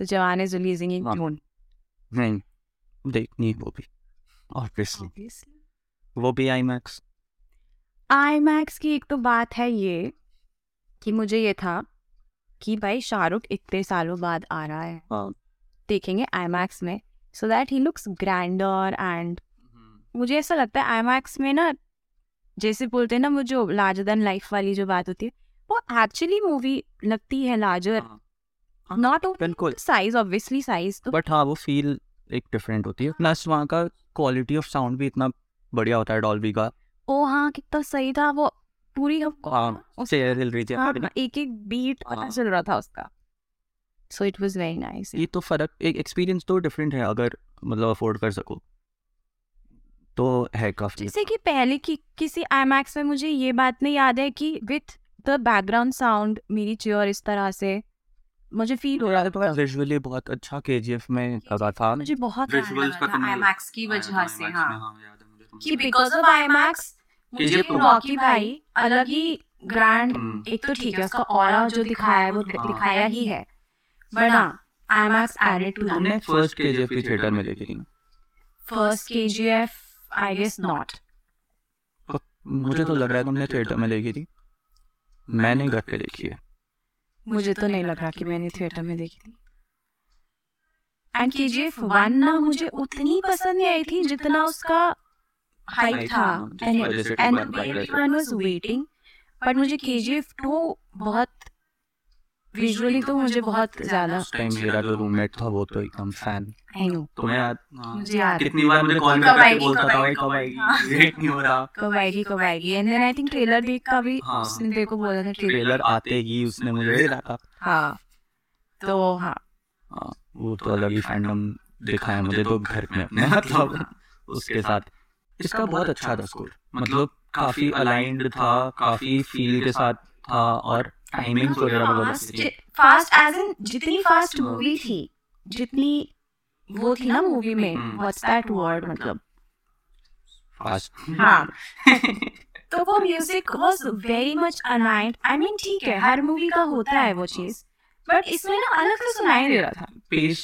Speaker 2: जवान इज़ रिलीजिंग इन
Speaker 1: हाँ।
Speaker 2: जून
Speaker 1: नहीं देखनी वो भी ऑब्वियसली वो भी आई मैक्स
Speaker 2: आई मैक्स की एक तो बात है ये कि मुझे ये था कि भाई शाहरुख इतने सालों बाद आ रहा है।
Speaker 1: हाँ।
Speaker 2: देखेंगे आई मैक्स में so that he looks grander and मुझे ऐसा लगता है मैक्स में ना जैसे बोलते हैं ना वो जो लार्जर देन लाइफ वाली जो बात होती है वो एक्चुअली मूवी लगती है लार्जर। नॉट
Speaker 1: बिल्कुल।
Speaker 2: साइज़ ऑब्वियसली साइज़ तो।
Speaker 1: बट हाँ वो फील एक डिफरेंट होती है। प्लस वहाँ का क्वालिटी ऑफ़ साउंड भी इतना बढ़िया होता है डॉल्बी का।
Speaker 2: ओ हाँ कितना सही था वो। पूरी
Speaker 1: हाँ
Speaker 2: उस-
Speaker 1: चेयर हिल रही थी
Speaker 2: हाँ, एक एक बीट पता
Speaker 1: हाँ।
Speaker 2: चल रहा था उसका। So it was very nice
Speaker 1: ये तो फ़र्क एक एक्सपीरियंस तो डिफरेंट है अगर मतलब अफोर्ड कर सको। तो है काफ़ी
Speaker 2: जैसे कि पहले की किसी IMAX में मुझे ये बात नहीं याद है कि विथ द बैकग्राउंड साउंड मेरी चेयर इस तरह से मुझे फील हो रहा था
Speaker 1: विजुअली बहुत अच्छा केजीएफ में लगा था
Speaker 2: मुझे बहुत
Speaker 1: Visuals का
Speaker 2: लगा
Speaker 1: तो
Speaker 2: की वजह से हाँ
Speaker 1: में, हाँ, मुझे तो।
Speaker 2: कि बिकॉज़ ऑफ़ IMAX मुझे
Speaker 1: तो-
Speaker 2: रॉकी भाई अलग ही ग्रैंड
Speaker 1: हम्म।
Speaker 2: एक तो ठीक है उसका ऑरा जो दिखाया है वो
Speaker 1: हाँ।
Speaker 2: दिखाया ही है बट हाँ added to
Speaker 1: तुमने
Speaker 2: that
Speaker 1: फ़र्स्ट केजीएफ की थिएटर में देखी थी ना?
Speaker 2: first KGF I guess
Speaker 1: मुझे तो लग रहा है तुमने थिएटर में देखी थी मैंने घर पे देखी है
Speaker 2: मुझे तो नहीं लग रहा कि मैंने थिएटर में देखी थी। एंड के जी एफ़ वन ना मुझे उतनी पसंद नहीं आई थी जितना उसका
Speaker 1: हाइट
Speaker 2: था। And one was waiting but मुझे के जी एफ़ टू बहुत विजुअली तो मुझे बहुत ज़्यादा
Speaker 1: उस टाइम मेरा जो रूममेट था वो तो एकदम फ़ैन
Speaker 2: आई नो
Speaker 1: तुम्हें याद।
Speaker 2: मुझे याद
Speaker 1: कितनी बार मुझे कॉल करके बोलता था भाई कब
Speaker 2: कब
Speaker 1: आएगी। वेट नहीं हो रहा।
Speaker 2: कब आएगी कब आएगी and then I think trailer देख का भी
Speaker 1: हाँ।
Speaker 2: उसने तेरे को बोला था ट्रेलर
Speaker 1: ट्रेलर आते ही उसने मुझे बोला था
Speaker 2: हाँ तो हाँ।
Speaker 1: हाँ, वो तो अलग ही फैंडम दिखाया मुझे तो घर में अपने [LAUGHS] मतलब उसके साथ। इसका बहुत अच्छा था स्कोर मतलब काफ़ी अलाइंड था काफ़ी फील के साथ था। और टाइमिंग्स वगैरह बहुत अच्छी
Speaker 2: फास्ट एज इन जितनी फास्ट मूवी थी जितनी वो थी ना मूवी में। व्हाट्स दैट वर्ड मतलब?
Speaker 1: फास्ट
Speaker 2: हाँ। [LAUGHS] तो वो music was very much aligned I mean ठीक है हर मूवी का होता है वो चीज़ बट इसमें ना अलग से सुनाई दे रहा था।
Speaker 1: पेस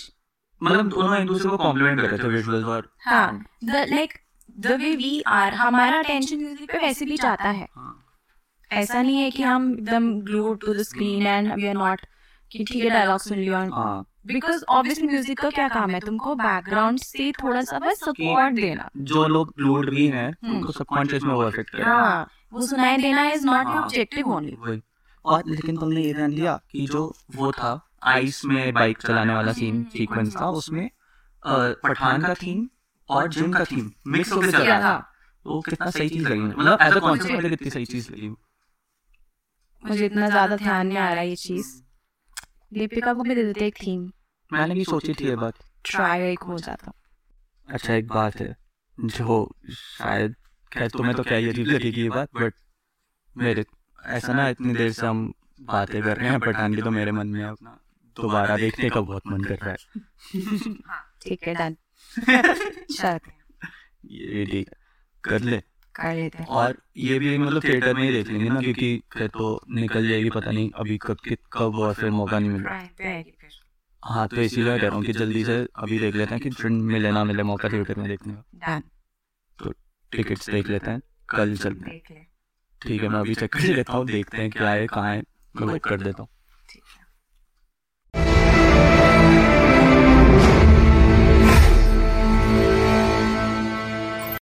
Speaker 1: मतलब दोनों एक दूसरे को कॉम्प्लीमेंट कर रहे थे विजुअल्स और
Speaker 2: हाँ the like the way we are हमारा अटेंशन म्यूज़िक पे वैसे भी जाता है।
Speaker 1: हाँ,
Speaker 2: ऐसा नहीं है कि हम एकदम glued to the screen and we are not कि ठीक है डायलॉग सुन लिया
Speaker 1: हाँ।
Speaker 2: बिकॉज़ ऑब्वियसली म्यूज़िक का क्या काम है? तुमको बैकग्राउंड से थोड़ा सा बस सपोर्ट देना।
Speaker 1: जो लोग ग्लूड भी हैं
Speaker 2: हम्म।
Speaker 1: उनको सबकॉन्शियस में वो अफेक्ट कर रहा हाँ
Speaker 2: वो सुनाई देना इज़ नॉट
Speaker 1: हाँ।
Speaker 2: ऑब्जेक्टिव ओनली
Speaker 1: और लेकिन तुमने ये ध्यान दिया कि जो वो था आइस में बाइक चलाने वाला सीन सीक्वेंस था उसमें पठान का थीम और जिम का थीम मिक्स होकर चल रहा था वो कितना सही चीज़ लगी। मतलब एज अ कॉन्सेप्ट मुझे कितनी सही चीज़ लगी।
Speaker 2: मुझे इतना ज़्यादा ध्यान नहीं आ रहा ये चीज़। दीपिका को भी दे देते एक थीम।
Speaker 1: मैंने भी सोची थी ये बात।
Speaker 2: ट्राई एक हो जाता।
Speaker 1: अच्छा एक बात है। जो शायद खैर तुम्हें तो क्या ये अजीब लगेगी ये बात बट मेरे ऐसा ना इतनी देर से हम बातें कर रहे हैं पठान की तो मेरे मन में अपना दोबारा देखने का बहुत मन कर रहा है। [LAUGHS]
Speaker 2: ठीक है डन [LAUGHS] चल।
Speaker 1: ये ठीक कर ले।
Speaker 2: कर लेते हैं।
Speaker 1: और ये भी मतलब थिएटर में ही देख लेंगे ना क्योंकि फिर तो निकल जाएगी पता नहीं अभी कब कब और फिर मौका नहीं मिला
Speaker 2: Right, पे आएगी फिर।
Speaker 1: हाँ तो इसीलिए मैं कह रहा हूँ कि जल्दी से अभी देख लेते हैं कि फिर मिले ना मिले मौका थिएटर में देखने का।
Speaker 2: डन
Speaker 1: टिकट्स देख लेते हैं कल चलते हैं। ठीक है मैं अभी चेक कर लेता हूँ देखते हैं क्या है कहाँ है मैं बुक कर देता हूँ।